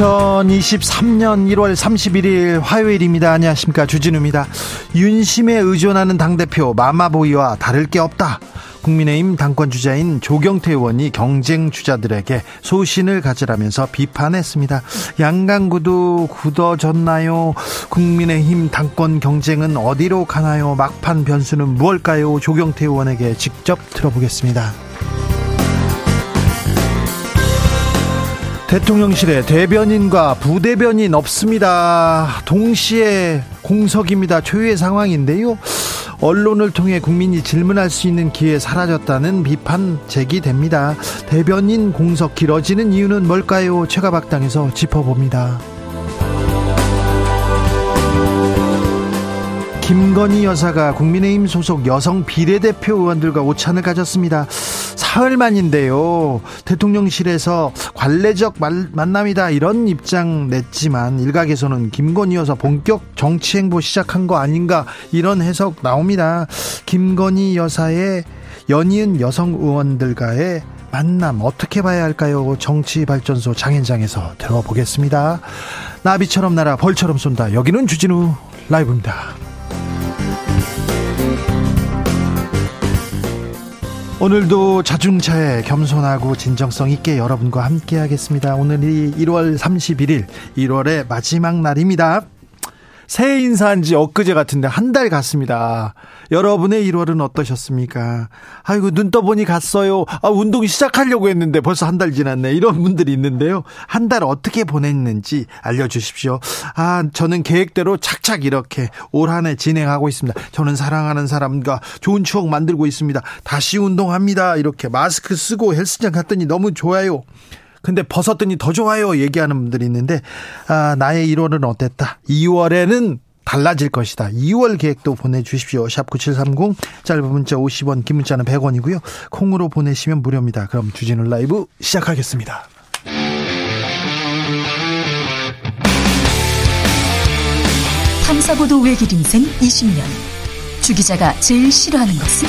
2023년 1월 31일 화요일입니다. 안녕하십니까. 주진우입니다. 윤심에 의존하는 당대표 마마보이와 다를 게 없다. 국민의힘 당권 주자인 조경태 의원이 경쟁 주자들에게 소신을 가지라면서 비판했습니다. 양강구도 굳어졌나요? 국민의힘 당권 경쟁은 어디로 가나요? 막판 변수는 무엇일까요? 조경태 의원에게 직접 들어보겠습니다. 대통령실에 대변인과 부대변인 없습니다. 동시에 공석입니다. 초유의 상황인데요. 언론을 통해 국민이 질문할 수 있는 기회 사라졌다는 비판 제기됩니다. 대변인 공석 길어지는 이유는 뭘까요? 최가박당에서 짚어봅니다. 김건희 여사가 국민의힘 소속 여성 비례대표 의원들과 오찬을 가졌습니다. 사흘 만인데요. 대통령실에서 관례적 만남이다 이런 입장 냈지만 일각에서는 김건희 여사 본격 정치 행보 시작한 거 아닌가 이런 해석 나옵니다. 김건희 여사의 연이은 여성 의원들과의 만남 어떻게 봐야 할까요? 정치발전소 장현장에서 들어보겠습니다. 나비처럼 날아 벌처럼 쏜다. 여기는 주진우 라이브입니다. 오늘도 자중차에 겸손하고 진정성 있게 여러분과 함께 하겠습니다. 오늘이 1월 31일, 1월의 마지막 날입니다. 새해 인사한 지 엊그제 같은데 한 달 갔습니다. 여러분의 1월은 어떠셨습니까? 아이고, 눈 떠보니 갔어요. 아, 운동 시작하려고 했는데 벌써 한 달 지났네. 이런 분들이 있는데요. 한 달 어떻게 보냈는지 알려주십시오. 아, 저는 계획대로 착착 이렇게 올 한 해 진행하고 있습니다. 저는 사랑하는 사람과 좋은 추억 만들고 있습니다. 다시 운동합니다. 이렇게 마스크 쓰고 헬스장 갔더니 너무 좋아요. 근데 벗었더니 더 좋아요 얘기하는 분들이 있는데 아, 나의 1월은 어땠다. 2월에는 달라질 것이다. 2월 계획도 보내주십시오. 샵 9730 짧은 문자 50원 긴 문자는 100원이고요. 콩으로 보내시면 무료입니다. 그럼 주진우 라이브 시작하겠습니다. 탐사보도 외길 인생 20년 주 기자가 제일 싫어하는 것은?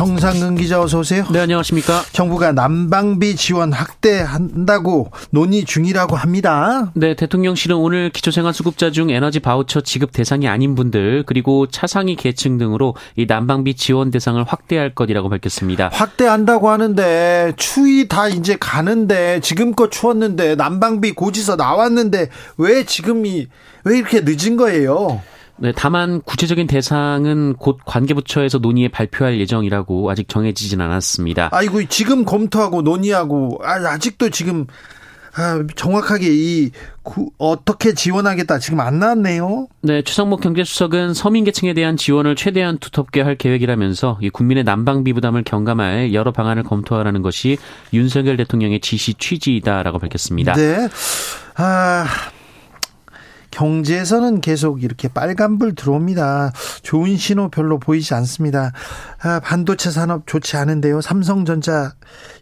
정상근 기자 어서 오세요. 네, 안녕하십니까? 정부가 난방비 지원 확대한다고 논의 중이라고 합니다. 네, 대통령실은 오늘 기초생활수급자 중 에너지 바우처 지급 대상이 아닌 분들 그리고 차상위 계층 등으로 이 난방비 지원 대상을 확대할 것이라고 밝혔습니다. 확대한다고 하는데 추위 다 이제 가는데 지금껏 추웠는데 난방비 고지서 나왔는데 왜 지금이 왜 이렇게 늦은 거예요? 네, 다만 구체적인 대상은 곧 관계부처에서 논의에 발표할 예정이라고 아직 정해지진 않았습니다. 아이고 지금 검토하고 논의하고 아, 직도 지금 아, 정확하게 이 구, 어떻게 지원하겠다 지금 안 나왔네요. 네, 추상목 경제수석은 서민계층에 대한 지원을 최대한 두텁게 할 계획이라면서 이 국민의 난방비 부담을 경감할 여러 방안을 검토하라는 것이 윤석열 대통령의 지시 취지이다라고 밝혔습니다. 네. 아. 경제에서는 계속 이렇게 빨간불 들어옵니다. 좋은 신호 별로 보이지 않습니다. 아, 반도체 산업 좋지 않은데요. 삼성전자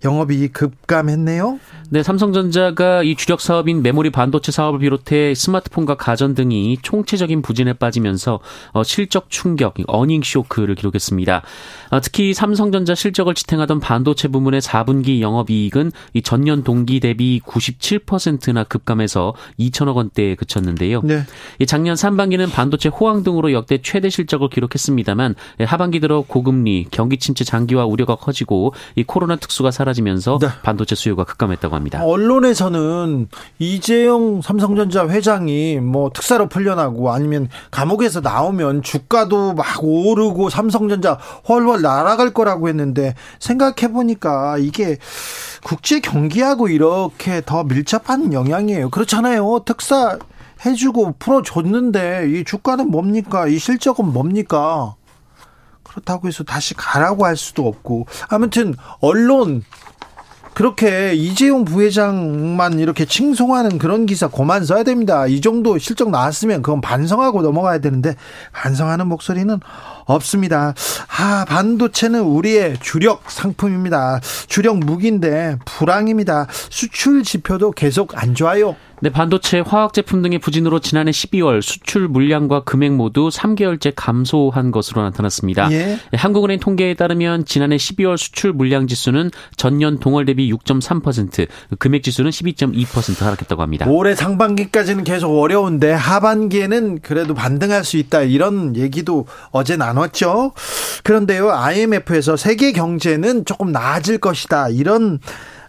영업이 급감했네요. 네, 삼성전자가 이 주력 사업인 메모리 반도체 사업을 비롯해 스마트폰과 가전 등이 총체적인 부진에 빠지면서 어, 실적 충격, 어닝 쇼크를 기록했습니다. 어, 특히 삼성전자 실적을 지탱하던 반도체 부문의 4분기 영업이익은 이 전년 동기 대비 97%나 급감해서 2천억 원대에 그쳤는데요. 있는데요. 네. 작년 상반기는 반도체 호황 등으로 역대 최대 실적을 기록했습니다만 하반기 들어 고금리, 경기 침체 장기화 우려가 커지고 이 코로나 특수가 사라지면서 네. 반도체 수요가 급감했다고 합니다. 언론에서는 이재용 삼성전자 회장이 뭐 특사로 풀려나고 아니면 감옥에서 나오면 주가도 막 오르고 삼성전자 훨훨 날아갈 거라고 했는데 생각해 보니까 이게 국제 경기하고 이렇게 더 밀접한 영향이에요. 그렇잖아요. 특사 해주고 풀어줬는데 이 주가는 뭡니까? 이 실적은 뭡니까? 그렇다고 해서 다시 가라고 할 수도 없고 아무튼 언론 그렇게 이재용 부회장만 이렇게 칭송하는 그런 기사 고만 써야 됩니다. 이 정도 실적 나왔으면 그건 반성하고 넘어가야 되는데 반성하는 목소리는 없습니다. 아, 반도체는 우리의 주력 상품입니다. 주력 무기인데 불황입니다. 수출 지표도 계속 안 좋아요. 네, 반도체, 화학 제품 등의 부진으로 지난해 12월 수출 물량과 금액 모두 3개월째 감소한 것으로 나타났습니다. 예. 네, 한국은행 통계에 따르면 지난해 12월 수출 물량 지수는 전년 동월 대비 6.3%, 금액 지수는 12.2% 하락했다고 합니다. 올해 상반기까지는 계속 어려운데 하반기에는 그래도 반등할 수 있다 이런 얘기도 어제 나눴 죠. 그런데요, IMF에서 세계 경제는 조금 나아질 것이다 이런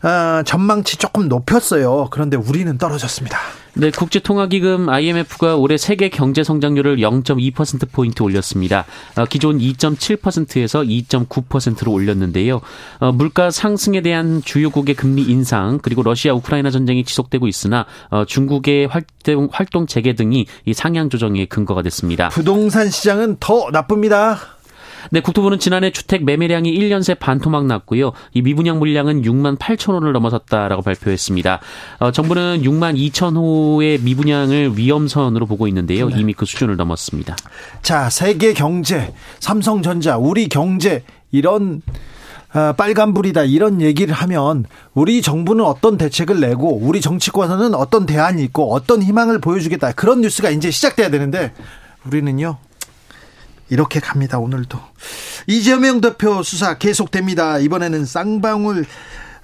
어, 전망치 조금 높였어요. 그런데 우리는 떨어졌습니다. 네, 국제통화기금 IMF가 올해 세계 경제 성장률을 0.2% 포인트 올렸습니다. 어, 기존 2.7%에서 2.9%로 올렸는데요. 어, 물가 상승에 대한 주요국의 금리 인상 그리고 러시아 우크라이나 전쟁이 지속되고 있으나 어, 중국의 활동 활동 재개 등이 이 상향 조정의 근거가 됐습니다. 부동산 시장은 더 나쁩니다. 네, 국토부는 지난해 주택 매매량이 1년 새 반토막 났고요. 이 미분양 물량은 6만 8천 호를 넘어섰다라고 발표했습니다. 어, 정부는 6만 2천 호의 미분양을 위험선으로 보고 있는데요. 네. 이미 그 수준을 넘었습니다. 자, 세계 경제, 삼성전자, 우리 경제 이런 어, 빨간불이다 이런 얘기를 하면 우리 정부는 어떤 대책을 내고 우리 정치권에서는 어떤 대안이 있고 어떤 희망을 보여주겠다 그런 뉴스가 이제 시작돼야 되는데 우리는요 이렇게 갑니다. 오늘도 이재명 대표 수사 계속됩니다. 이번에는 쌍방울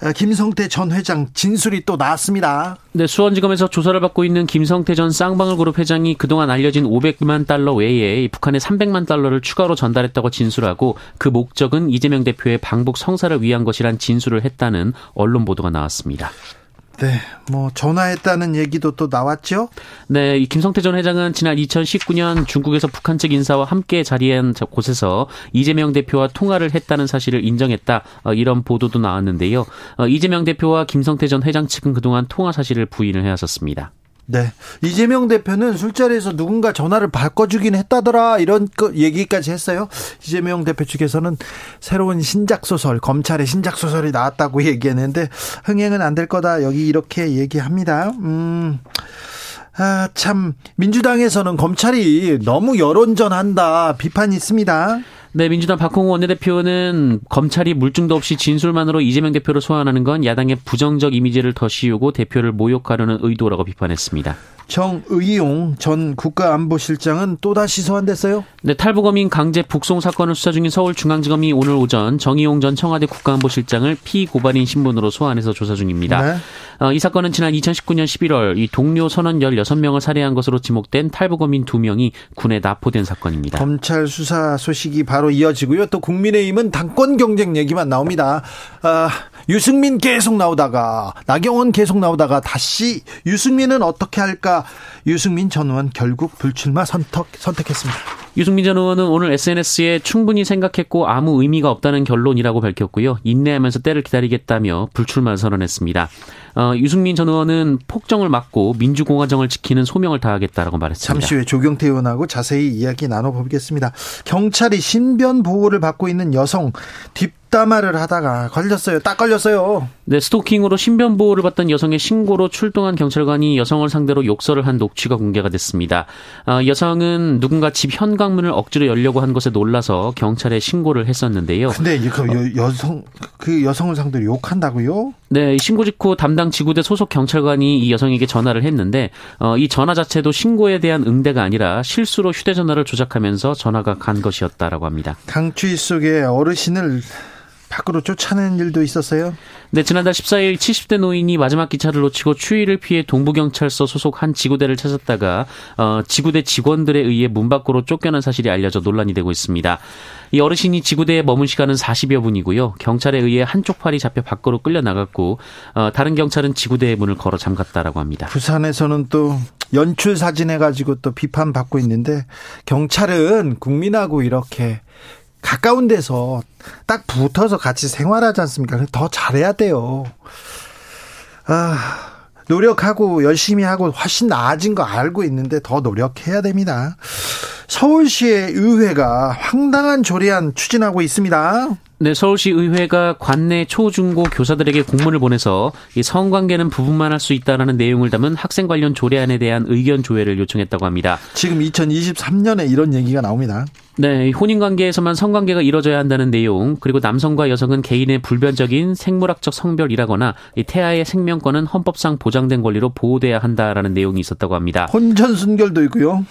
어, 김성태 전 회장 진술이 또 나왔습니다. 네, 수원지검에서 조사를 받고 있는 김성태 전 쌍방울 그룹 회장이 그동안 알려진 500만 달러 외에 북한에 300만 달러를 추가로 전달했다고 진술하고 그 목적은 이재명 대표의 방북 성사를 위한 것이란 진술을 했다는 언론 보도가 나왔습니다. 네, 뭐 전화했다는 얘기도 또 나왔죠? 네, 이 김성태 전 회장은 지난 2019년 중국에서 북한 측 인사와 함께 자리한 곳에서 이재명 대표와 통화를 했다는 사실을 인정했다. 어, 이런 보도도 나왔는데요. 어, 이재명 대표와 김성태 전 회장 측은 그동안 통화 사실을 부인을 해왔었습니다. 네. 이재명 대표는 술자리에서 누군가 전화를 바꿔주긴 했다더라 이런 얘기까지 했어요. 이재명 대표 측에서는 새로운 신작 소설, 검찰의 신작 소설이 나왔다고 얘기했는데 흥행은 안 될 거다 여기 이렇게 얘기합니다. 음. 아, 참 민주당에서는 검찰이 너무 여론전한다 비판이 있습니다. 네, 민주당 박홍우 원내대표는 검찰이 물증도 없이 진술만으로 이재명 대표를 소환하는 건 야당의 부정적 이미지를 더 씌우고 대표를 모욕하려는 의도라고 비판했습니다. 정의용 전 국가안보실장은 또다시 소환됐어요? 네, 탈북어민 강제 북송 사건을 수사 중인 서울중앙지검이 오늘 오전 정의용 전 청와대 국가안보실장을 피고발인 신분으로 소환해서 조사 중입니다. 네. 어, 이 사건은 지난 2019년 11월 이 동료 선원 16명을 살해한 것으로 지목된 탈북어민 2명이 군에 납포된 사건입니다. 검찰 수사 소식이 바로 이어지고요. 또 국민의힘은 당권 경쟁 얘기만 나옵니다. 아, 유승민 계속 나오다가 나경원 계속 나오다가 다시 유승민은 어떻게 할까? 유승민 전 의원 결국 불출마 선택 선택했습니다. 유승민 전 의원은 오늘 SNS에 충분히 생각했고 아무 의미가 없다는 결론이라고 밝혔고요. 인내하면서 때를 기다리겠다며 불출마 선언했습니다. 어, 유승민 전 의원은 폭정을 막고 민주공화정을 지키는 소명을 다하겠다라고 말했습니다. 잠시 후에 조경태 의원하고 자세히 이야기 나눠보겠습니다. 경찰이 신변 보호를 받고 있는 여성 뒷 뒷담화를 하다가 걸렸어요. 딱 걸렸어요. 네, 스토킹으로 신변 보호를 받던 여성의 신고로 출동한 경찰관이 여성을 상대로 욕설을 한 녹취가 공개가 됐습니다. 어, 여성은 누군가 집 현관문을 억지로 열려고 한 것에 놀라서 경찰에 신고를 했었는데요. 근데 그 여, 여성 그 여성을 상대로 욕한다고요? 네, 신고 직후 담당 지구대 소속 경찰관이 이 여성에게 전화를 했는데 어, 이 전화 자체도 신고에 대한 응대가 아니라 실수로 휴대전화를 조작하면서 전화가 간 것이었다라고 합니다. 강추위 속에 어르신을 밖으로 쫓아낸 일도 있었어요? 네, 지난달 14일 70대 노인이 마지막 기차를 놓치고 추위를 피해 동부경찰서 소속 한 지구대를 찾았다가 어, 지구대 직원들에 의해 문 밖으로 쫓겨난 사실이 알려져 논란이 되고 있습니다. 이 어르신이 지구대에 머문 시간은 40여 분이고요. 경찰에 의해 한쪽 팔이 잡혀 밖으로 끌려 나갔고 어, 다른 경찰은 지구대의 문을 걸어 잠갔다라고 합니다. 부산에서는 또 연출 사진 해가지고 또 비판받고 있는데 경찰은 국민하고 이렇게 가까운 데서 딱 붙어서 같이 생활하지 않습니까? 더 잘해야 돼요. 아, 노력하고 열심히 하고 훨씬 나아진 거 알고 있는데 더 노력해야 됩니다. 서울시의 의회가 황당한 조례안 추진하고 있습니다. 네, 서울시 의회가 관내 초중고 교사들에게 공문을 보내서 이 성관계는 부부만 할 수 있다라는 내용을 담은 학생 관련 조례안에 대한 의견 조회를 요청했다고 합니다. 지금 2023년에 이런 얘기가 나옵니다. 네, 혼인 관계에서만 성관계가 이뤄져야 한다는 내용, 그리고 남성과 여성은 개인의 불변적인 생물학적 성별이라거나 이 태아의 생명권은 헌법상 보장된 권리로 보호돼야 한다라는 내용이 있었다고 합니다. 혼전 순결도 있고요.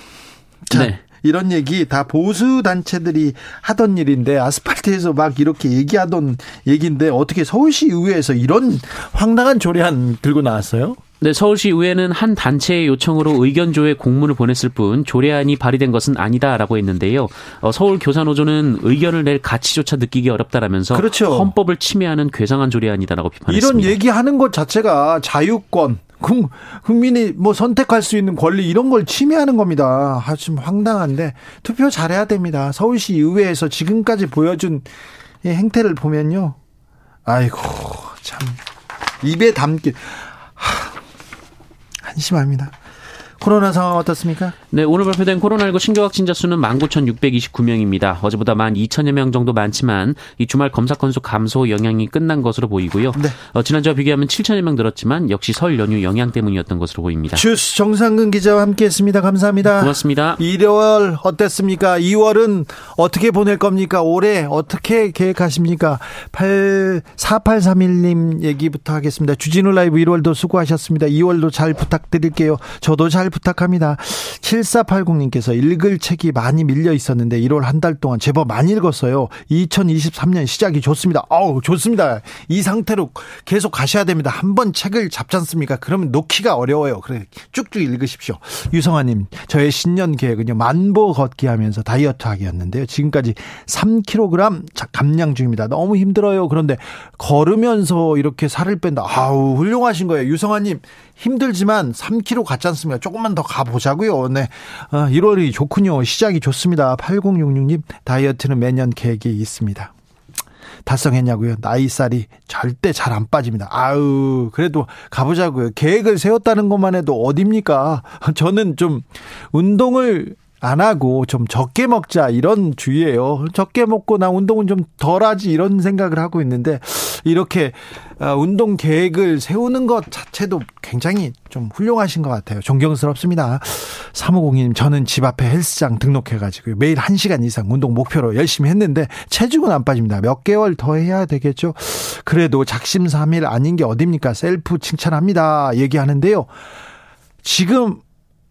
자, 네. 이런 얘기 다 보수 단체들이 하던 일인데 아스팔트에서 막 이렇게 얘기하던 얘기인데 어떻게 서울시 의회에서 이런 황당한 조례안 들고 나왔어요? 네, 서울시 의회는 한 단체의 요청으로 의견조회 공문을 보냈을 뿐 조례안이 발의된 것은 아니다라고 했는데요. 어, 서울 교사노조는 의견을 낼 가치조차 느끼기 어렵다라면서 그렇죠. 헌법을 침해하는 괴상한 조례안이다라고 비판했습니다. 이런 얘기하는 것 자체가 자유권 국민이 뭐 선택할 수 있는 권리 이런 걸 침해하는 겁니다. 좀 황당한데 투표 잘해야 됩니다. 서울시 의회에서 지금까지 보여준 행태를 보면요. 아이고 참 입에 담기 한심합니다. 코로나 상황 어떻습니까? 네, 오늘 발표된 코로나19 신규 확진자 수는 19,629명입니다. 어제보다 12,000여 명 정도 많지만 이 주말 검사 건수 감소 영향이 끝난 것으로 보이고요. 네. 어, 지난주와 비교하면 7,000여 명 늘었지만 역시 설 연휴 영향 때문이었던 것으로 보입니다. 주스 정상근 기자와 함께했습니다. 감사합니다. 고맙습니다. 1월 어땠습니까? 2월은 어떻게 보낼 겁니까? 올해 어떻게 계획하십니까? 8 4831님 얘기부터 하겠습니다. 주진우 라이브 1월도 수고하셨습니다. 2월도 잘 부탁드릴게요. 저도 잘 부탁합니다. 7480님께서 읽을 책이 많이 밀려 있었는데 1월 한 달 동안 제법 많이 읽었어요. 2023년 시작이 좋습니다. 어우, 좋습니다. 이 상태로 계속 가셔야 됩니다. 한 번 책을 잡지 않습니까? 그러면 놓기가 어려워요. 그래, 쭉쭉 읽으십시오. 유성아님, 저의 신년 계획은요, 만보 걷기 하면서 다이어트 하기였는데요. 지금까지 3kg 감량 중입니다. 너무 힘들어요. 그런데 걸으면서 이렇게 살을 뺀다. 아우, 훌륭하신 거예요. 유성아님, 힘들지만 3kg 갔지 않습니까? 조금 만 더 가보자고요. 네. 1월이 어, 좋군요. 시작이 좋습니다. 8066님, 다이어트는 매년 계획이 있습니다. 달성했냐고요? 나이살이 절대 잘 안 빠집니다. 아우, 그래도 가보자고요. 계획을 세웠다는 것만 해도 어딥니까? 저는 좀 운동을 안 하고 좀 적게 먹자 이런 주의예요. 적게 먹고 나 운동은 좀 덜하지 이런 생각을 하고 있는데 이렇게 어, 운동 계획을 세우는 것 자체도 굉장히 좀 훌륭하신 것 같아요. 존경스럽습니다. 3502님, 저는 집 앞에 헬스장 등록해가지고 매일 1시간 이상 운동 목표로 열심히 했는데 체중은 안 빠집니다. 몇 개월 더 해야 되겠죠? 그래도 작심삼일 아닌 게 어딥니까? 셀프 칭찬합니다. 얘기하는데요. 지금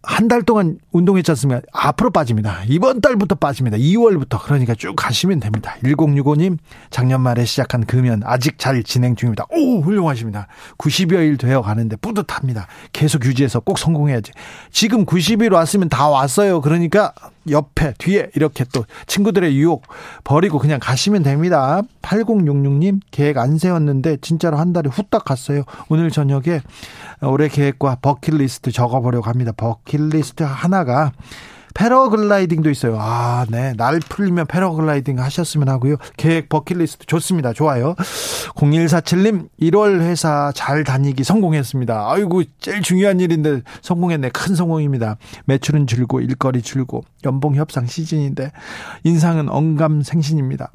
한 달 동안 운동했지 않습니까? 앞으로 빠집니다. 이번 달부터 빠집니다. 2월부터. 그러니까 쭉 가시면 됩니다. 1065님, 작년 말에 시작한 금연 아직 잘 진행 중입니다. 오, 훌륭하십니다. 90여일 되어 가는데 뿌듯합니다. 계속 유지해서 꼭 성공해야지. 지금 90일 왔으면 다 왔어요. 그러니까 옆에, 뒤에 이렇게 또 친구들의 유혹 버리고 그냥 가시면 됩니다. 8066님, 계획 안 세웠는데 진짜로 한 달에 후딱 갔어요. 오늘 저녁에 올해 계획과 버킷리스트 적어보려고 합니다. 버킷리스트 하나가 패러글라이딩도 있어요. 아, 네. 날 풀리면 패러글라이딩 하셨으면 하고요. 계획 버킷리스트 좋습니다. 좋아요. 0147님, 1월 회사 잘 다니기 성공했습니다. 아이고, 제일 중요한 일인데 성공했네. 큰 성공입니다. 매출은 줄고, 일거리 줄고, 연봉 협상 시즌인데, 인상은 언감 생신입니다.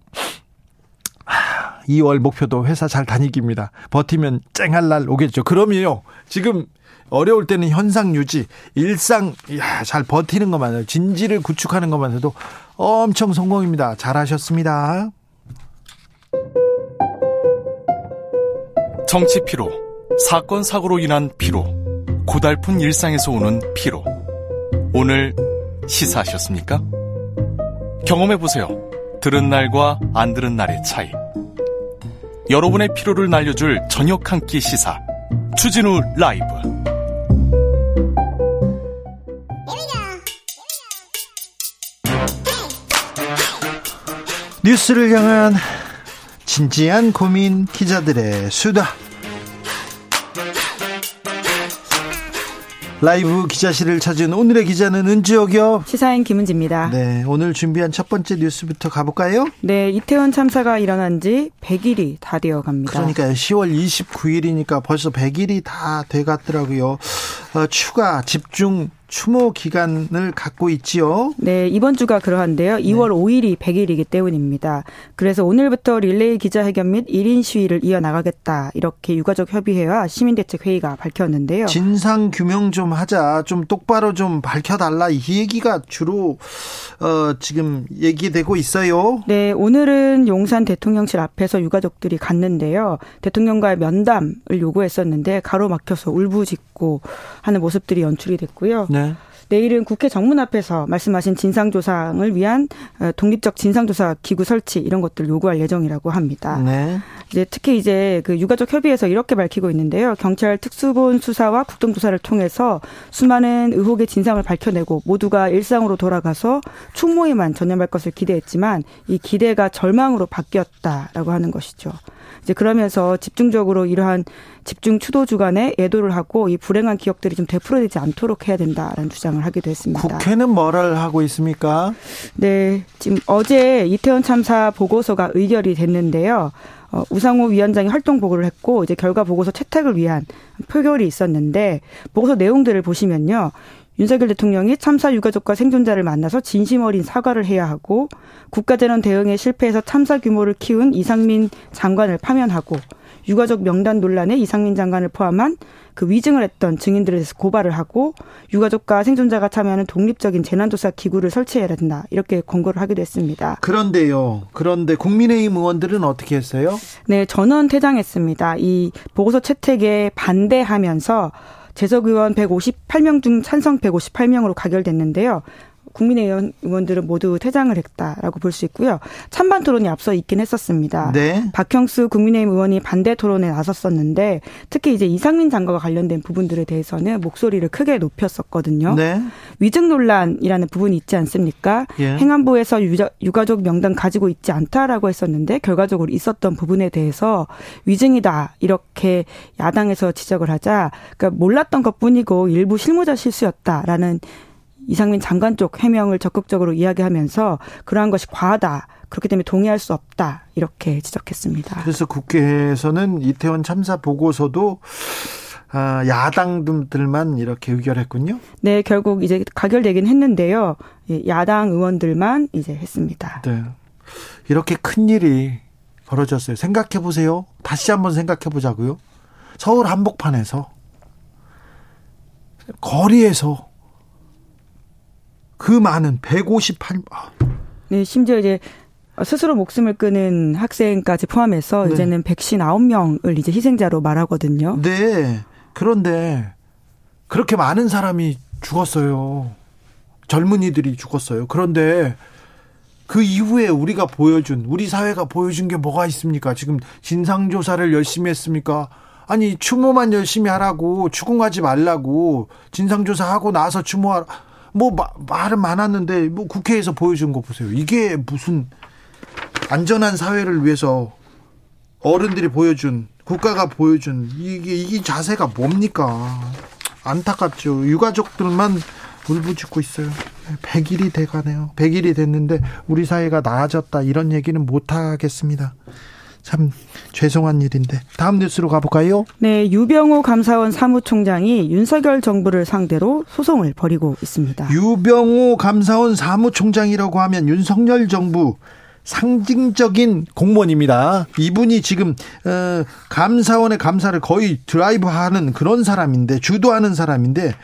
2월 목표도 회사 잘 다니기입니다. 버티면 쨍할 날 오겠죠. 그럼요. 지금 어려울 때는 현상 유지, 일상 야, 잘 버티는 것만 해도 진지를 구축하는 것만 해도 엄청 성공입니다. 잘하셨습니다. 정치 피로, 사건 사고로 인한 피로, 고달픈 일상에서 오는 피로. 오늘 시사하셨습니까? 경험해 보세요. 들은 날과 안 들은 날의 차이. 여러분의 피로를 날려줄 저녁 한 끼 시사 추진우 라이브 뉴스를 향한 진지한 고민 기자들의 수다 라이브 기자실을 찾은 오늘의 기자는 은지옥이요. 시사인 김은지입니다. 네, 오늘 준비한 첫 번째 뉴스부터 가볼까요? 네, 이태원 참사가 일어난 지 100일이 다 되어 갑니다. 그러니까 10월 29일이니까 벌써 100일이 다 돼 갔더라고요. 어, 추가 집중 추모 기간을 갖고 있지요. 네, 이번 주가 그러한데요. 2월 네. 5일이 100일이기 때문입니다. 그래서 오늘부터 릴레이 기자회견 및 1인 시위를 이어나가겠다. 이렇게 유가족 협의회와 시민대책회의가 밝혔는데요. 진상 규명 좀 하자. 좀 똑바로 좀 밝혀달라. 이 얘기가 주로 어, 지금 얘기되고 있어요. 네, 오늘은 용산 대통령실 앞에서 유가족들이 갔는데요. 대통령과의 면담을 요구했었는데 가로막혀서 울부짖고 하는 모습들이 연출이 됐고요. 네. 네. 내일은 국회 정문 앞에서 말씀하신 진상조사를 위한 어, 독립적 진상조사 기구 설치 이런 것들 요구할 예정이라고 합니다. 네. 이제 특히 이제 그 유가족 협의회에서 이렇게 밝히고 있는데요. 경찰 특수본 수사와 국정조사를 통해서 수많은 의혹의 진상을 밝혀내고 모두가 일상으로 돌아가서 충모에만 전념할 것을 기대했지만 이 기대가 절망으로 바뀌었다라고 하는 것이죠. 이제 그러면서 집중적으로 이러한 집중 추도 주간에 애도를 하고 이 불행한 기억들이 좀 되풀어지지 않도록 해야 된다라는 주장을 하기도 했습니다. 국회는 뭐를 하고 있습니까? 네, 지금 어제 이태원 참사 보고서가 의결이 됐는데요. 어, 우상호 위원장이 활동 보고를 했고 이제 결과 보고서 채택을 위한 표결이 있었는데 보고서 내용들을 보시면요. 윤석열 대통령이 참사 유가족과 생존자를 만나서 진심 어린 사과를 해야 하고 국가재난 대응에 실패해서 참사 규모를 키운 이상민 장관을 파면하고 유가족 명단 논란에 이상민 장관을 포함한 그 위증을 했던 증인들에 대해서 고발을 하고 유가족과 생존자가 참여하는 독립적인 재난조사 기구를 설치해야 된다 이렇게 권고를 하기도 했습니다. 그런데요. 그런데 국민의힘 의원들은 어떻게 했어요? 네, 전원 퇴장했습니다. 이 보고서 채택에 반대하면서 재석 의원 158명 중 찬성 158명으로 가결됐는데요. 국민의힘 의원들은 모두 퇴장을 했다라고 볼 수 있고요. 찬반 토론이 앞서 있긴 했었습니다. 네. 박형수 국민의힘 의원이 반대 토론에 나섰었는데 특히 이제 이상민 장관과 관련된 부분들에 대해서는 목소리를 크게 높였었거든요. 네. 위증 논란이라는 부분이 있지 않습니까? 예. 행안부에서 유자, 유가족 명단 가지고 있지 않다라고 했었는데 결과적으로 있었던 부분에 대해서 위증이다 이렇게 야당에서 지적을 하자 그러니까 몰랐던 것뿐이고 일부 실무자 실수였다라는 이상민 장관 쪽 해명을 적극적으로 이야기하면서 그러한 것이 과하다. 그렇기 때문에 동의할 수 없다. 이렇게 지적했습니다. 그래서 국회에서는 이태원 참사 보고서도 아, 야당들만 이렇게 의결했군요. 네, 결국 이제 가결되긴 했는데요. 야당 의원들만 이제 했습니다. 네. 이렇게 큰 일이 벌어졌어요. 생각해 보세요. 다시 한번 생각해 보자고요. 서울 한복판에서 거리에서 그 많은 158. 네, 심지어 이제 스스로 목숨을 끊은 학생까지 포함해서 네. 이제는 159명을 이제 희생자로 말하거든요. 네. 그런데 그렇게 많은 사람이 죽었어요. 젊은이들이 죽었어요. 그런데 그 이후에 우리가 보여준 우리 사회가 보여준 게 뭐가 있습니까? 지금 진상 조사를 열심히 했습니까? 아니 추모만 열심히 하라고 추궁하지 말라고 진상 조사하고 나서 추모하라. 뭐 마, 말은 많았는데 뭐 국회에서 보여준 거 보세요. 이게 무슨 안전한 사회를 위해서 어른들이 보여준 국가가 보여준 이게 이 자세가 뭡니까? 안타깝죠. 유가족들만 울부짖고 있어요. 100일이 돼가네요. 100일이 됐는데 우리 사회가 나아졌다 이런 얘기는 못 하겠습니다. 참 죄송한 일인데 다음 뉴스로 가볼까요? 네, 유병호 감사원 사무총장이 윤석열 정부를 상대로 소송을 벌이고 있습니다. 유병호 감사원 사무총장이라고 하면 윤석열 정부 상징적인 공무원입니다. 이분이 지금 어, 감사원의 감사를 거의 드라이브하는 그런 사람인데 주도하는 사람인데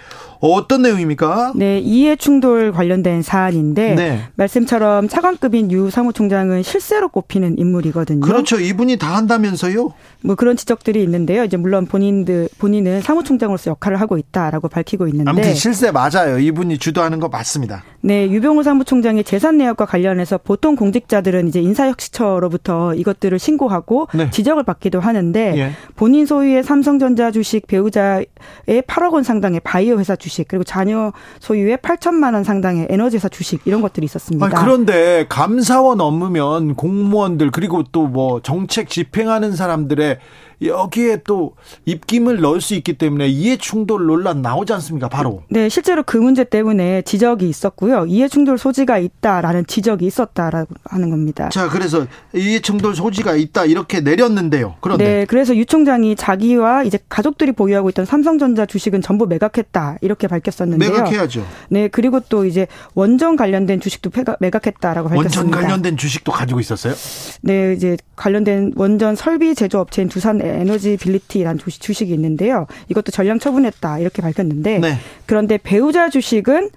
어떤 내용입니까? 네, 이해 충돌 관련된 사안인데 네. 말씀처럼 차관급인 유 사무총장은 실세로 꼽히는 인물이거든요. 그렇죠. 이분이 다 한다면서요? 뭐 그런 지적들이 있는데요. 이제 물론 본인들 본인은 사무총장으로서 역할을 하고 있다라고 밝히고 있는데 아무튼 실세 맞아요. 이분이 주도하는 거 맞습니다. 네, 유병호 사무총장의 재산 내역과 관련해서 보통 공직자들은 이제 인사혁신처로부터 이것들을 신고하고 네. 지적을 받기도 하는데 예. 본인 소유의 삼성전자 주식 배우자의 8억 원 상당의 바이오 회사 주식 그리고 자녀 소유의 8천만 원 상당의 에너지 회사 주식 이런 것들이 있었습니다. 아니, 그런데 감사원 업무면 공무원들 그리고 또 뭐 정책 집행하는 사람들의 여기에 또 입김을 넣을 수 있기 때문에 이해 충돌 논란 나오지 않습니까? 바로. 네, 실제로 그 문제 때문에 지적이 있었고요. 이해 충돌 소지가 있다라는 지적이 있었다라고 하는 겁니다. 자, 그래서 이해 충돌 소지가 있다 이렇게 내렸는데요. 그런데 네, 그래서 유 총장이 자기와 이제 가족들이 보유하고 있던 삼성전자 주식은 전부 매각했다 이렇게 밝혔었는데요. 매각해야죠. 네, 그리고 또 이제 원전 관련된 주식도 매각했다라고 밝혔습니다. 원전 관련된 주식도 가지고 있었어요? 네, 이제 관련된 원전 설비 제조업체인 두산 에너지 빌리티라는 주식이 있는데요. 이것도 전량 처분했다 이렇게 밝혔는데 네. 그런데 배우자 주식은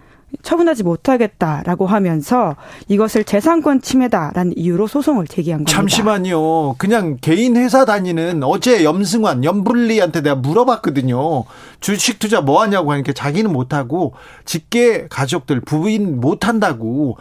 처분하지 못하겠다라고 하면서 이것을 재산권 침해다라는 이유로 소송을 제기한 겁니다. 잠시만요. 그냥 개인 회사 다니는 어제 염승환, 염불리한테 내가 물어봤거든요. 주식 투자 뭐 하냐고 하니까 자기는 못하고 직계 가족들 부인 못한다고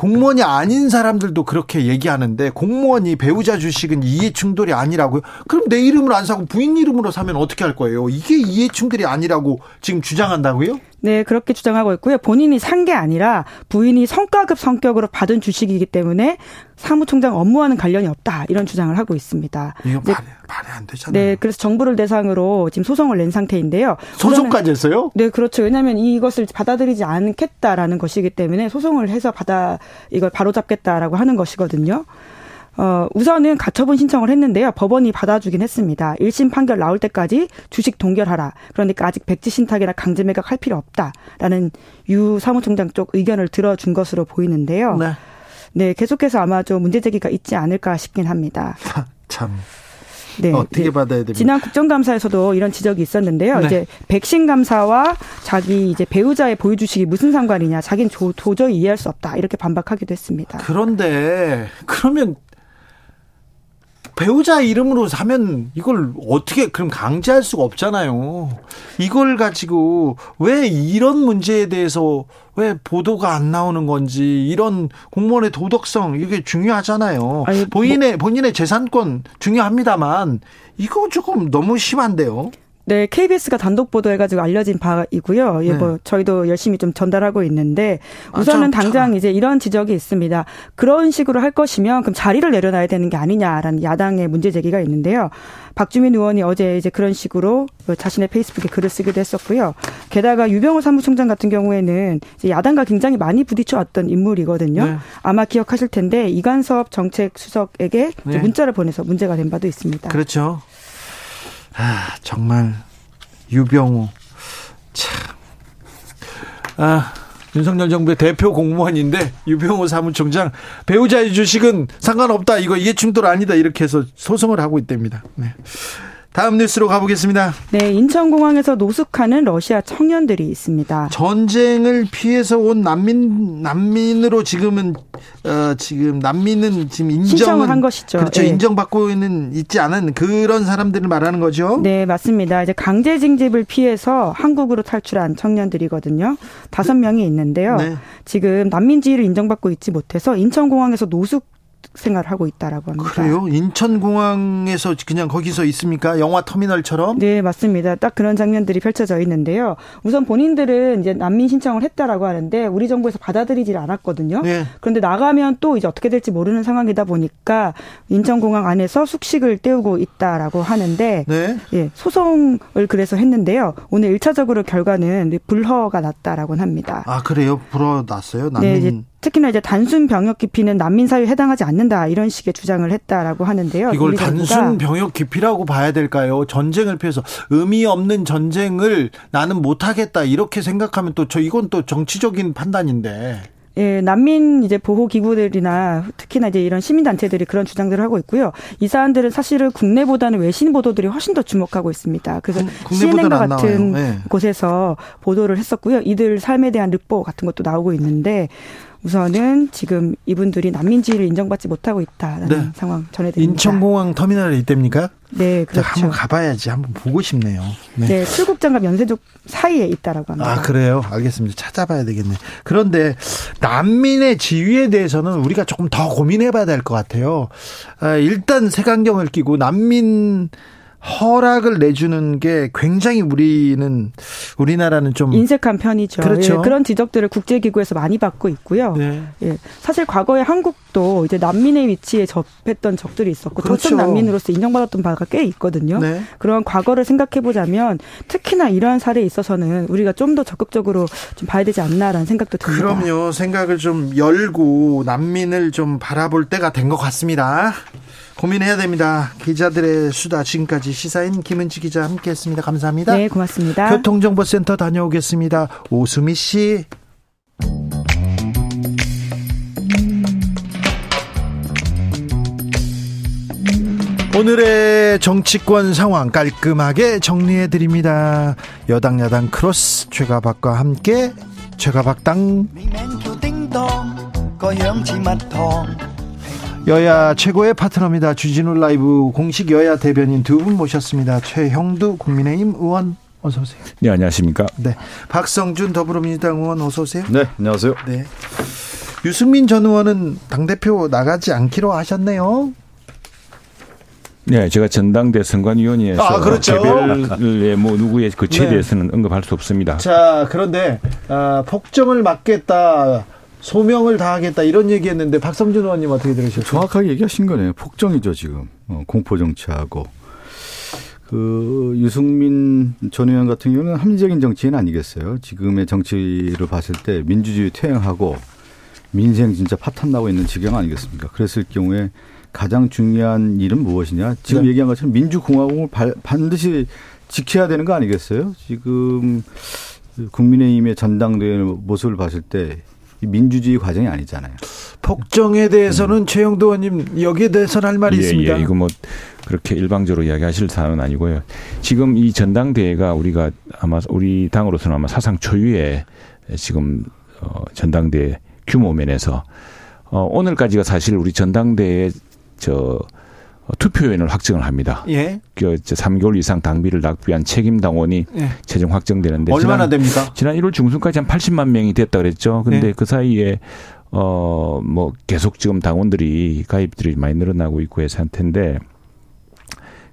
공무원이 아닌 사람들도 그렇게 얘기하는데 공무원이 배우자 주식은 이해 충돌이 아니라고요? 그럼 내 이름으로 안 사고 부인 이름으로 사면 어떻게 할 거예요? 이게 이해 충돌이 아니라고 지금 주장한다고요? 네, 그렇게 주장하고 있고요. 본인이 산 게 아니라 부인이 성과급 성격으로 받은 주식이기 때문에 사무총장 업무와는 관련이 없다. 이런 주장을 하고 있습니다. 이거 말이, 말이 안 되잖아요. 네, 그래서 정부를 대상으로 지금 소송을 낸 상태인데요. 소송까지 했어요? 네, 그렇죠. 왜냐하면 이것을 받아들이지 않겠다라는 것이기 때문에 소송을 해서 받아 이걸 바로잡겠다라고 하는 것이거든요. 어, 우선은 가처분 신청을 했는데요. 법원이 받아주긴 했습니다. 1심 판결 나올 때까지 주식 동결하라. 그러니까 아직 백지 신탁이나 강제 매각 할 필요 없다라는 유 사무총장 쪽 의견을 들어준 것으로 보이는데요. 네. 네, 계속해서 아마 좀 문제 제기가 있지 않을까 싶긴 합니다. 참. 네, 어떻게 네. 받아야 됩니까? 지난 국정감사에서도 이런 지적이 있었는데요. 네. 이제 백신 감사와 자기 이제 배우자의 보유 주식이 무슨 상관이냐, 자기는 도저히 이해할 수 없다 이렇게 반박하기도 했습니다. 그런데 그러면 배우자 이름으로 사면 이걸 어떻게 그럼 강제할 수가 없잖아요. 이걸 가지고 왜 이런 문제에 대해서 왜 보도가 안 나오는 건지 이런 공무원의 도덕성 이게 중요하잖아요. 아니, 본인의 뭐, 본인의 재산권 중요합니다만 이거 조금 너무 심한데요. 네, KBS가 단독 보도해가지고 알려진 바이고요. 예, 네. 뭐 저희도 열심히 좀 전달하고 있는데 아, 우선은 아, 참, 당장 참. 이제 이런 지적이 있습니다. 그런 식으로 할 것이면 그럼 자리를 내려놔야 되는 게 아니냐라는 야당의 문제 제기가 있는데요. 박주민 의원이 어제 이제 그런 식으로 자신의 페이스북에 글을 쓰기도 했었고요. 게다가 유병호 사무총장 같은 경우에는 야당과 굉장히 많이 부딪혀왔던 인물이거든요. 네. 아마 기억하실 텐데 이간섭 정책 수석에게 네. 문자를 보내서 문제가 된 바도 있습니다. 그렇죠. 아, 정말 유병우 참. 아, 윤석열 정부의 대표 공무원인데 유병우 사무총장 배우자의 주식은 상관없다. 이거 이해 충돌 아니다. 이렇게 해서 소송을 하고 있답니다. 네. 다음 뉴스로 가보겠습니다. 네, 인천공항에서 노숙하는 러시아 청년들이 있습니다. 전쟁을 피해서 온 난민 난민으로 지금은 어, 지금 난민은 지금 인정을 한 것이죠. 그렇죠. 네. 인정받고는 있지 않은 그런 사람들을 말하는 거죠. 네, 맞습니다. 이제 강제 징집을 피해서 한국으로 탈출한 청년들이거든요. 다섯 명이 있는데요. 네. 지금 난민지위를 인정받고 있지 못해서 인천공항에서 노숙 생활을 하고 있다라고 합니다. 그래요? 인천공항에서 그냥 거기서 있습니까? 영화 터미널처럼? 네, 맞습니다. 딱 그런 장면들이 펼쳐져 있는데요. 우선 본인들은 이제 난민 신청을 했다라고 하는데 우리 정부에서 받아들이질 않았거든요. 네. 그런데 나가면 또 이제 어떻게 될지 모르는 상황이다 보니까 인천공항 안에서 숙식을 때우고 있다라고 하는데 네. 예, 소송을 그래서 했는데요. 오늘 1차적으로 결과는 불허가 났다라고 합니다. 아, 그래요? 불허 났어요? 난민 네, 특히나 이제 단순 병역 기피는 난민 사유에 해당하지 않는다 이런 식의 주장을 했다라고 하는데요. 이걸 단순 병역 기피라고 봐야 될까요? 전쟁을 피해서 의미 없는 전쟁을 나는 못 하겠다 이렇게 생각하면 또 저 이건 또 정치적인 판단인데. 예, 난민 이제 보호 기구들이나 특히나 이제 이런 시민 단체들이 그런 주장들을 하고 있고요. 이 사안들은 사실은 국내보다는 외신 보도들이 훨씬 더 주목하고 있습니다. 그래서 CNN과 같은 네. 곳에서 보도를 했었고요. 이들 삶에 대한 르포 같은 것도 나오고 있는데 우선은 지금 이분들이 난민지를 인정받지 못하고 있다는 네. 상황 전해드립니다. 인천공항 터미널에 있답니까? 네, 그렇죠. 한번 가봐야지. 한번 보고 싶네요. 네, 네 출국장과 면세족 사이에 있다라고 합니다. 아, 그래요? 알겠습니다. 찾아봐야 되겠네. 그런데 난민의 지위에 대해서는 우리가 조금 더 고민해봐야 될 것 같아요. 아, 일단 색안경을 끼고 난민 허락을 내주는 게 굉장히 우리는 우리나라는 좀 인색한 편이죠. 그렇죠. 예, 그런 지적들을 국제기구에서 많이 받고 있고요. 네. 예, 사실 과거에 한국 도 이제 난민의 위치에 접했던 적들이 있었고 그렇죠. 도청 난민으로서 인정받았던 바가 꽤 있거든요. 네. 그런 과거를 생각해 보자면 특히나 이러한 사례에 있어서는 우리가 좀 더 적극적으로 좀 봐야 되지 않나라는 생각도 듭니다. 그럼요. 생각을 좀 열고 난민을 좀 바라볼 때가 된 것 같습니다. 고민해야 됩니다. 기자들의 수다 지금까지 시사인 김은지 기자 함께했습니다. 감사합니다. 네, 고맙습니다. 교통정보센터 다녀오겠습니다. 오수미 씨. 오늘의 정치권 상황 깔끔하게 정리해 드립니다. 여당 야당 크로스 최가박과 함께 최가박당 여야 최고의 파트너입니다. 주진우 라이브 공식 여야 대변인 두 분 모셨습니다. 최형두 국민의힘 의원 어서 오세요. 네, 안녕하십니까? 네. 박성준 더불어민주당 의원 어서 오세요. 네, 안녕하세요. 네. 유승민 전 의원은 당 대표 나가지 않기로 하셨네요. 네, 제가 전당대 선관위원회에서 아, 그렇죠. 개별의 뭐 누구의 그체에 네. 대해서는 언급할 수 없습니다. 자, 그런데 아, 폭정을 막겠다. 소명을 다하겠다 이런 얘기했는데 박성준 의원님 어떻게 들으셨어요? 정확하게 얘기하신 거네요. 폭정이죠 지금 어, 공포 정치하고 그 유승민 전 의원 같은 경우는 합리적인 정치인 아니겠어요? 지금의 정치를 봤을 때 민주주의 퇴행하고 민생 진짜 파탄 나고 있는 지경 아니겠습니까? 그랬을 경우에 가장 중요한 일은 무엇이냐? 지금 네. 얘기한 것처럼 민주공화국을 반드시 지켜야 되는 거 아니겠어요? 지금 국민의힘의 전당대회 모습을 봤을 때 민주주의 과정이 아니잖아요. 폭정에 대해서는 음. 최영도 의원님 여기에 대해서는 할 말이 예, 있습니다. 예, 이거 뭐 그렇게 일방적으로 이야기하실 사안은 아니고요. 지금 이 전당대회가 우리가 아마 우리 당으로서는 아마 사상 초유의 지금 어, 전당대회 규모 면에서 어, 오늘까지가 사실 우리 전당대회 저 어, 투표인을 확정을 합니다. 예. 그 3개월 이상 당비를 납부한 책임 당원이 예. 최종 확정되는데 얼마나 지난, 됩니까? 지난 1월 중순까지 한 80만 명이 됐다 그랬죠. 근데 예. 그 사이에 어 뭐 계속 지금 당원들이 가입들이 많이 늘어나고 있고 해서 한 텐데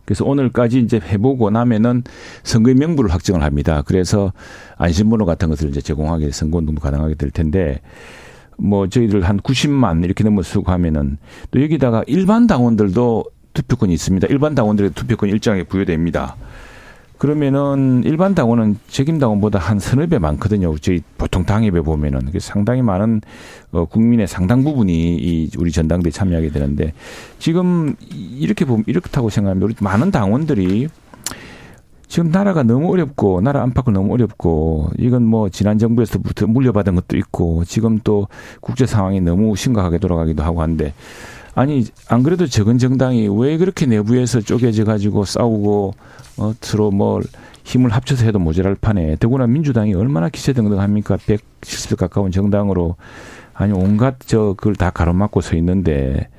그래서 오늘까지 이제 해보고 나면은 선거의 명부를 확정을 합니다. 그래서 안심번호 같은 것을 이제 제공하게 선거 운동도 가능하게 될 텐데 뭐 저희들 한 90만 이렇게 넘어서고 하면은 또 여기다가 일반 당원들도 투표권이 있습니다. 일반 당원들의 투표권이 일정하게 부여됩니다. 그러면은 일반 당원은 책임 당원보다 한 서너 배 많거든요. 저희 보통 당협에 보면은 상당히 많은 어 국민의 상당 부분이 이 우리 전당대에 참여하게 되는데 지금 이렇게 보면 이렇다고 생각하면 우리 많은 당원들이 지금 나라가 너무 어렵고 나라 안팎은 너무 어렵고 이건 뭐 지난 정부에서부터 물려받은 것도 있고 지금 또 국제 상황이 너무 심각하게 돌아가기도 하고 한데 아니 안 그래도 적은 정당이 왜 그렇게 내부에서 쪼개져 가지고 싸우고 어 서로 뭐 힘을 합쳐서 해도 모자랄 판에 더구나 민주당이 얼마나 기세등등합니까? 170석 가까운 정당으로. 아니 온갖 저 그걸 다 가로막고 서 있는데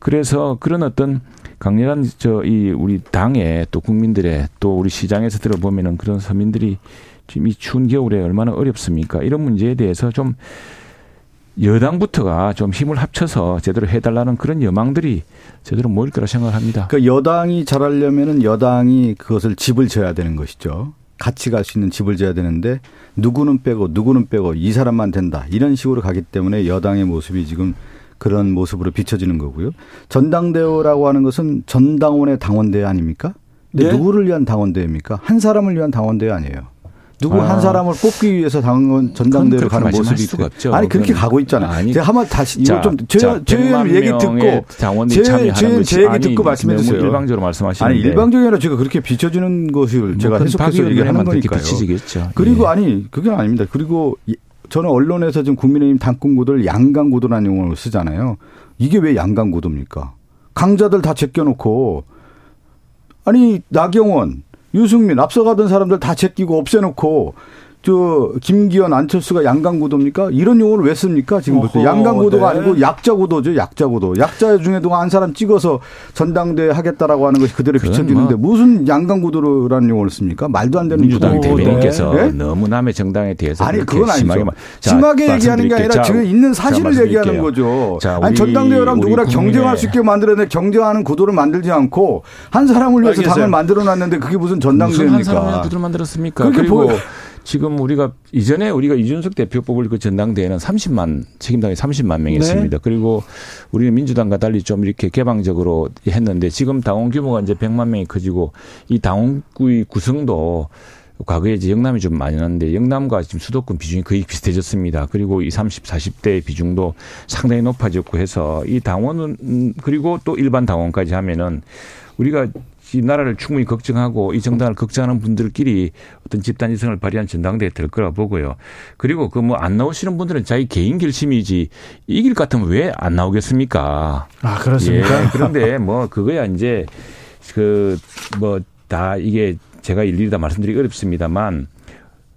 그래서 그런 어떤 강렬한 저 이 우리 당의 또 국민들의 또 우리 시장에서 들어보면은 그런 서민들이 지금 이 추운 겨울에 얼마나 어렵습니까? 이런 문제에 대해서 좀 여당부터가 좀 힘을 합쳐서 제대로 해달라는 그런 여망들이 제대로 모일 거라 생각합니다. 그 여당이 잘하려면은 여당이 그것을 집을 져야 되는 것이죠. 같이 갈 수 있는 집을 져야 되는데 누구는 빼고 누구는 빼고 이 사람만 된다 이런 식으로 가기 때문에 여당의 모습이 지금 그런 모습으로 비춰지는 거고요. 전당대회라고 하는 것은 전당원의 당원대회 아닙니까? 네? 누구를 위한 당원대회입니까? 한 사람을 위한 당원대회 아니에요. 누구 아. 한 사람을 뽑기 위해서 당원 전당대회로 가는 모습이 수가 없죠. 아니 그렇게 가고 있잖아요. 아니, 제가 한번 다시 이거 좀제 얘기 듣고 당원들이 참여하는 제 얘기 듣고 말씀해 주세요. 일방적으로 말씀하시는데 아니 일방적이 아니라 제가 그렇게 비춰지는 것을 뭐 제가 해석해서 얘기하는 거니까요. 비치겠죠. 그리고 예. 아니 그게 아닙니다. 그리고 저는 언론에서 지금 국민의힘 당권 구도를 양강 구도라는 용어를 쓰잖아요. 이게 왜 양강 구도입니까? 강자들 다 제껴놓고 아니 나경원, 유승민 앞서가던 사람들 다 제끼고 없애놓고 저 김기현 안철수가 양강구도입니까? 이런 용어를 왜 씁니까? 지금부터 양강구도가 네. 아니고 약자구도죠. 약자구도. 약자 중에도 한 사람 찍어서 전당대 하겠다라고 하는 것이 그대로 비춰지는데 뭐 무슨 양강구도라는 용어를 씁니까? 말도 안 되는 민주당 대변인께서 네? 너무 남의 정당에 대해서 아니 그건 아니죠. 심하게, 자, 심하게 얘기하는 게 아니라 지금 있는 사실을 얘기하는 거죠. 자, 우리, 아니 전당대회랑 누구랑 경쟁할 수 있게 만들어내 경쟁하는 구도를 만들지 않고 한 사람을 위해서 당을 만들어놨는데 그게 무슨 전당대회입니까? 무슨 한 사람을 구도를 만들었습니까? 그리고 뭐, 지금 우리가 이전에 우리가 이준석 대표 뽑을 그 전당대회는 30만 책임당이 30만 명이 있습니다. 네. 그리고 우리는 민주당과 달리 좀 이렇게 개방적으로 했는데 지금 당원 규모가 이제 100만 명이 커지고 이 당원구의 구성도 과거에 이제 영남이 좀 많이 났는데 영남과 지금 수도권 비중이 거의 비슷해졌습니다. 그리고 이 30, 40대 비중도 상당히 높아졌고 해서 이 당원은 음, 그리고 또 일반 당원까지 하면은 우리가 이 나라를 충분히 걱정하고 이 정당을 걱정하는 분들끼리 어떤 집단 이성을 발휘한 전당대회 될 거라 보고요. 그리고 그 뭐 안 나오시는 분들은 자기 개인 결심이지 이길 것 같으면 왜 안 나오겠습니까? 아 그렇습니까? 예, 그런데 뭐 그거야 이제 그 뭐 다 이게 제가 일일이 다 말씀드리기 어렵습니다만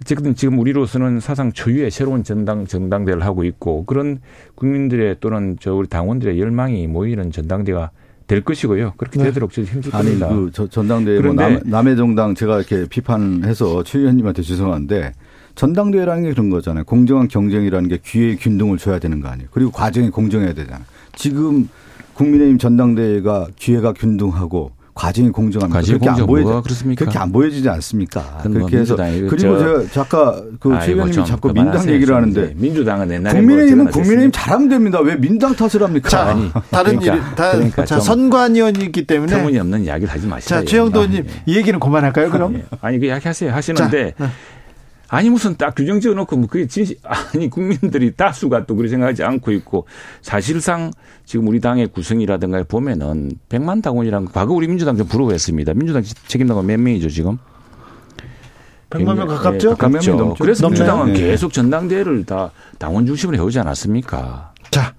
어쨌든 지금 우리로서는 사상 초유의 새로운 전당 전당대회를 하고 있고 그런 국민들의 또는 저 우리 당원들의 열망이 모이는 전당대가 회 될 것이고요. 그렇게 네. 되도록 저희 힘줄 겁니다. 아니, 그 전당대회 뭐 남, 남의 정당 제가 이렇게 비판해서 최 의원님한테 죄송한데 전당대회라는 게 그런 거잖아요. 공정한 경쟁이라는 게 귀에 균등을 줘야 되는 거 아니에요. 그리고 과정이 공정해야 되잖아요. 지금 국민의힘 전당대회가 기회가 균등하고 과정이 공정합니다. 과정이 그렇게 공정 안 보여지, 그렇습니까? 그렇게 안 보여지지 않습니까? 그렇게 뭐 해서 그리고 제가 잠깐 그최 의원님이 자꾸 민당 얘기를 하는데 민주당은 옛날에 국민의힘은 국민의힘 잘하면 됩니다. 왜 민당 탓을 합니까? 자, 아니, 다른 그러니까, 일, 다, 그러니까 자, 선관위원이기 때문에 터무니없는 이야기를 하지 마시죠. 자, 최영도님 아, 이 얘기는 그만할까요? 그럼? 아니 그 이야기 하세요. 하시는데 자, 아니 무슨 딱 규정 지어놓고 뭐 그게 진실 아니 국민들이 다수가 또 그렇게 생각하지 않고 있고 사실상 지금 우리 당의 구성이라든가 보면은 백만 당원이랑 과거 우리 민주당 좀 부러워했습니다. 민주당 책임당원 몇 명이죠 지금? 100만 명 가깝죠? 네, 가깝죠. 그래서 민주당은 네. 계속 전당대회를 다 당원 중심으로 해오지 않았습니까? 자,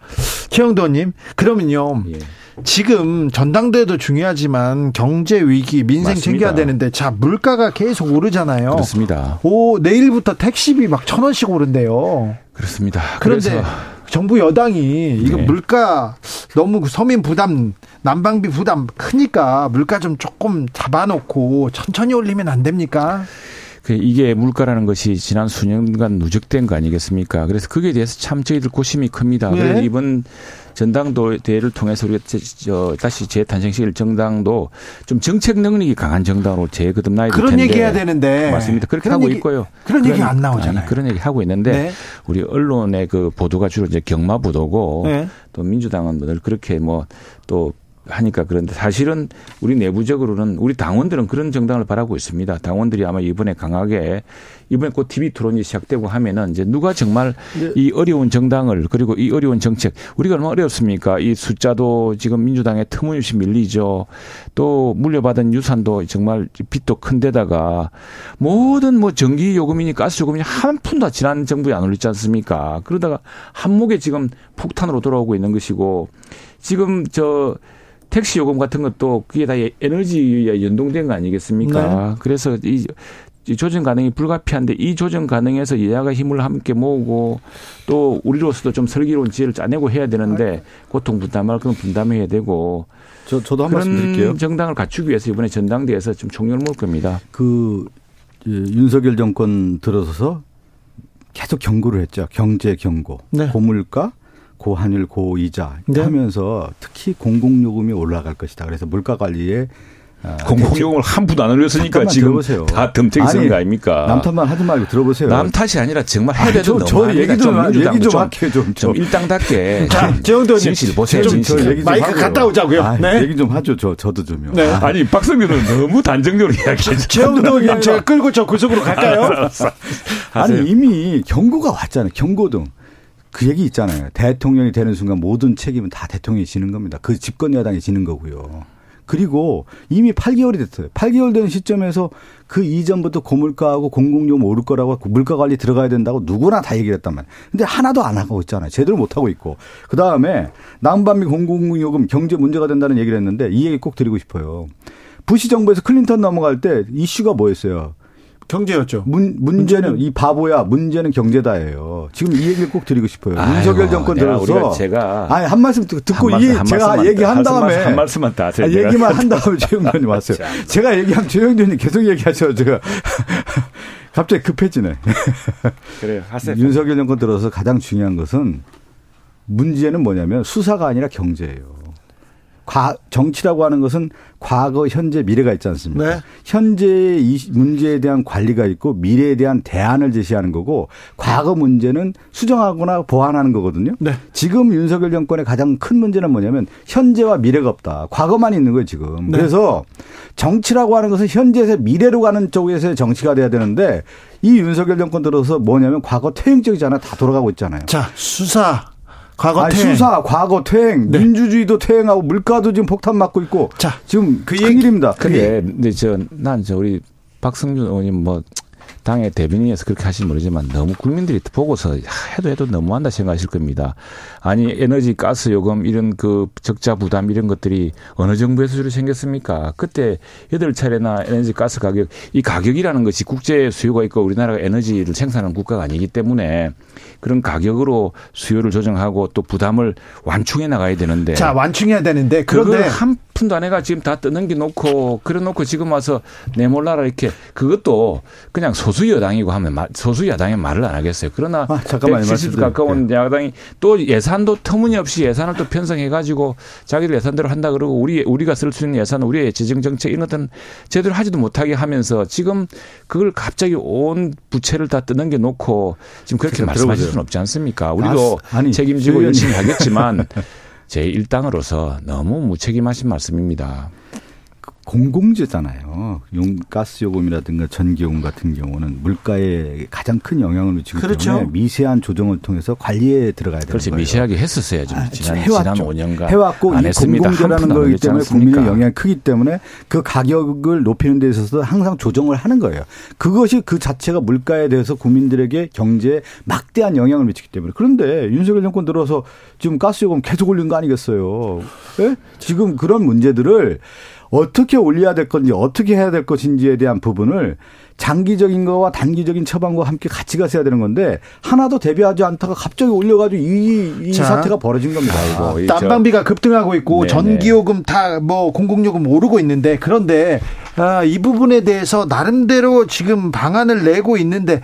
최영도님, 그러면요. 예. 지금 전당대회도 중요하지만 경제 위기, 민생 맞습니다. 챙겨야 되는데 자 물가가 계속 오르잖아요. 그렇습니다. 오 내일부터 택시비 막 천 원씩 오른대요. 그렇습니다. 그런데. 정부 여당이 이거 네. 물가 너무 서민 부담, 난방비 부담 크니까 물가 좀 조금 잡아놓고 천천히 올리면 안 됩니까? 그 이게 물가라는 것이 지난 수년간 누적된 거 아니겠습니까? 그래서 거기에 대해서 참 저희들 고심이 큽니다. 네. 그래서 이번 전당도 대회를 통해서 우리가 저 다시 재탄생시킬 정당도 좀 정책 능력이 강한 정당으로 재거듭나야 될 텐데. 그런 얘기 해야 되는데. 맞습니다. 그렇게 하고 얘기, 있고요. 그런, 그런 얘기 안 나오잖아요. 아니, 그런 얘기 하고 있는데 네. 우리 언론의 그 보도가 주로 이제 경마 보도고 네. 또 민주당은 늘 그렇게 뭐또 하니까 그런데 사실은 우리 내부적으로는 우리 당원들은 그런 정당을 바라고 있습니다. 당원들이 아마 이번에 강하게 이번에 곧 TV 토론이 시작되고 하면은 이제 누가 정말 네. 이 어려운 정당을 그리고 이 어려운 정책 우리가 얼마나 어렵습니까? 이 숫자도 지금 민주당에 터무니없이 밀리죠. 또 물려받은 유산도 정말 빚도 큰데다가 모든 뭐 전기 요금이니 가스 요금이니 한 푼도 지난 정부에 안 올리지 않습니까? 그러다가 한목에 지금 폭탄으로 돌아오고 있는 것이고 지금 저 택시 요금 같은 것도 그게 다 에너지에 연동된 거 아니겠습니까? 네. 그래서 이 조정 가능이 불가피한데 이 조정 가능에서 여야가 힘을 함께 모으고 또 우리로서도 좀 슬기로운 지혜를 짜내고 해야 되는데 고통 분담할 그런 분담해야 되고 저, 저도 한 말씀 드릴게요. 정당을 갖추기 위해서 이번에 전당대회에서 좀 총력을 모을 겁니다. 그 윤석열 정권 들어서서 계속 경고를 했죠. 경제 경고, 네. 고물가, 고환율, 고이자 네. 하면서 특히 공공요금이 올라갈 것이다. 그래서 물가 관리에 아, 공공요금을 한 푼도 안 올렸으니까 지금 들어보세요. 다 덤탱이 쓰는 거 아닙니까? 남 탓만 하지 말고 들어보세요. 남 탓이 아니라 정말 해야 되는 저, 저 얘기 좀, 좀 얘기 좀 할게요. 좀, 좀 일당답게. 자, 정도 진실 보세요. 좀, 진실. 얘기 좀 마이크 하고요. 갔다 오자고요. 아, 네. 얘기 좀 하죠. 저, 저도 좀요. 네. 아. 니 박성규는 너무 단정적으로 이야기해. 최영도 제가 끌고 저 구석으로 갈까요? 아니, 이미 경고가 왔잖아요. 경고등. 그 얘기 있잖아요. 대통령이 되는 순간 모든 책임은 다 대통령이 지는 겁니다. 그 집권 여당이 지는 거고요. 그리고 이미 8개월이 됐어요. 8개월 된 시점에서 그 이전부터 고물가하고 공공요금 오를 거라고 물가 관리 들어가야 된다고 누구나 다 얘기를 했단 말이에요. 근데 하나도 안 하고 있잖아요. 제대로 못 하고 있고. 그 다음에 난방비 공공요금 경제 문제가 된다는 얘기를 했는데 이 얘기 꼭 드리고 싶어요. 부시 정부에서 클린턴 넘어갈 때 이슈가 뭐였어요? 경제였죠. 문, 문제는, 문제는, 이 바보야 문제는 경제다예요. 지금 이 얘기를 꼭 드리고 싶어요. 아이고, 윤석열 정권 들어서 제가 아니 한 말씀 듣고 한 이 말씀, 제가 얘기한 다음에 한 말씀만 다 아, 얘기만 한 다음에 최영준이 왔어요. 제가 얘기하면 최영준이 계속 얘기하셔 제가 갑자기 급해지네. 그래요. 하세요. 윤석열 정권 들어서 가장 중요한 것은 문제는 뭐냐면 수사가 아니라 경제예요. 과, 정치라고 하는 것은 과거, 현재, 미래가 있지 않습니까? 네. 현재의 이 문제에 대한 관리가 있고 미래에 대한 대안을 제시하는 거고 과거 문제는 수정하거나 보완하는 거거든요. 네. 지금 윤석열 정권의 가장 큰 문제는 뭐냐면 현재와 미래가 없다. 과거만 있는 거예요, 지금. 네. 그래서 정치라고 하는 것은 현재에서 미래로 가는 쪽에서의 정치가 돼야 되는데 이 윤석열 정권 들어서 뭐냐면 과거 퇴행적이잖아요. 다 돌아가고 있잖아요. 자, 수사 과거 아니, 퇴행. 수사, 과거 퇴행, 네. 민주주의도 퇴행하고 물가도 지금 폭탄 맞고 있고. 자, 지금 그 얘기입니다. 그게 근데 저난저 우리 박성준 의원님 뭐 당의 대변인에서 그렇게 하시면 모르지만 너무 국민들이 보고서 해도 해도 너무한다 생각하실 겁니다. 아니 에너지 가스 요금 이런 그 적자 부담 이런 것들이 어느 정부의 수준으로 생겼습니까? 그때 여덟 차례나 에너지 가스 가격 이 가격이라는 것이 국제 수요가 있고 우리나라가 에너지를 생산하는 국가가 아니기 때문에 그런 가격으로 수요를 조정하고 또 부담을 완충해 나가야 되는데 자 완충해야 되는데 그런데 한 푼도 안 해가 지금 다 떠넘겨 놓고 그래 놓고 지금 와서 내몰라라 이렇게 그것도 그냥 소수 여당이고 하면 소수 야당이 말을 안 하겠어요. 그러나 아, 잠깐만 170도 가까운 네. 야당이 또 예산도 터무니없이 예산을 또 편성해 가지고 자기들 예산대로 한다 그러고 우리 우리가 쓸 수 있는 예산 우리의 재정 정책 이런 것들은 제대로 하지도 못하게 하면서 지금 그걸 갑자기 온 부채를 다 떠넘겨 놓고 지금 그렇게 말씀하실 수는 없지 않습니까? 우리도 아니, 책임지고 열심히 하겠지만 제 일당으로서 너무 무책임하신 말씀입니다. 공공재잖아요. 용 가스 요금이라든가 전기요금 같은 경우는 물가에 가장 큰 영향을 미치기 그렇죠. 때문에 미세한 조정을 통해서 관리에 들어가야 되는 그렇지, 거예요. 미세하게 했었어야죠. 아, 지난, 해왔죠. 지난 5년간 해왔고 이 공공재라는 거기 때문에 국민의 영향이 크기 때문에 그 가격을 높이는 데 있어서 항상 조정을 하는 거예요. 그것이 그 자체가 물가에 대해서 국민들에게 경제에 막대한 영향을 미치기 때문에 그런데 윤석열 정권 들어서 지금 가스 요금 계속 올린 거 아니겠어요? 네? 지금 그런 문제들을 어떻게 올려야 될 건지 어떻게 해야 될 것인지에 대한 부분을 장기적인 거와 단기적인 처방과 함께 같이 가셔야 되는 건데 하나도 대비하지 않다가 갑자기 올려가지고 이, 이 자, 사태가 벌어진 겁니다. 아, 이거. 난방비가 급등하고 있고 네네. 전기요금 다 뭐 공공요금 오르고 있는데 그런데 아, 이 부분에 대해서 나름대로 지금 방안을 내고 있는데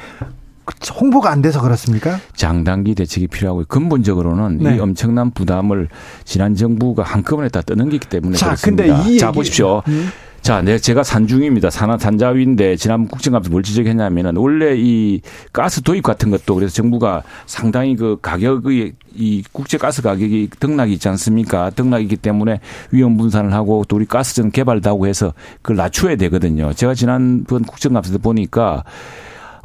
홍보가 안 돼서 그렇습니까? 장단기 대책이 필요하고 근본적으로는 네. 이 엄청난 부담을 지난 정부가 한꺼번에 다 떠넘기기 때문에 자, 그렇습니다. 근데 이 얘기... 자 보십시오. 음. 자, 네, 제가 산중입니다. 산하 산자위인데 지난 국정감사 뭘 지적했냐면은 원래 이 가스 도입 같은 것도 그래서 정부가 상당히 그 가격의 이 국제 가스 가격이 등락이 있지 않습니까? 등락이기 때문에 위험 분산을 하고 또 우리 가스전 개발도 하고 해서 그걸 낮춰야 되거든요. 제가 지난번 국정감사 때 보니까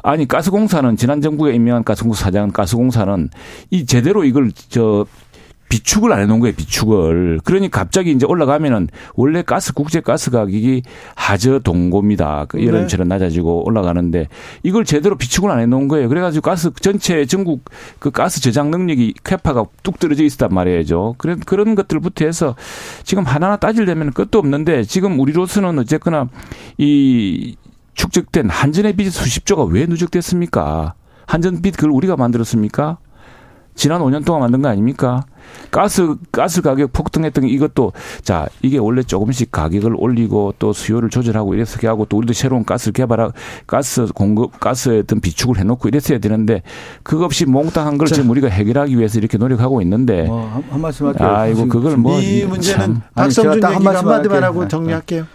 아니 가스공사는 지난 정부에 임명한 가스공사 사장 가스공사는 이 제대로 이걸 저 비축을 안 해놓은 거예요, 비축을. 그러니 갑자기 이제 올라가면은 원래 가스, 국제 가스 가격이 하저 동고입니다. 그 여름처럼 네. 낮아지고 올라가는데 이걸 제대로 비축을 안 해놓은 거예요. 그래가지고 가스 전체 전국 그 가스 저장 능력이 캐파가 뚝 떨어져 있었단 말이죠. 그런, 그런 것들부터 해서 지금 하나하나 따질려면 끝도 없는데 지금 우리로서는 어쨌거나 이 축적된 한전의 빚이 수십조가 왜 누적됐습니까? 한전 빚 그걸 우리가 만들었습니까? 지난 5년 동안 만든 거 아닙니까? 가스 가스 가격 폭등했던 이것도 자 이게 원래 조금씩 가격을 올리고 또 수요를 조절하고 이렇게 하고 또 우리도 새로운 가스를 개발하고 가스 공급 가스에 어떤 비축을 해놓고 이랬어야 되는데 그거 없이 몽땅 한걸 지금 우리가 해결하기 위해서 이렇게 노력하고 있는데 어, 한, 한 말씀 할게요. 아이고 그걸 뭐이 문제는 박성준 얘기 한마디만 하고 정리할게요.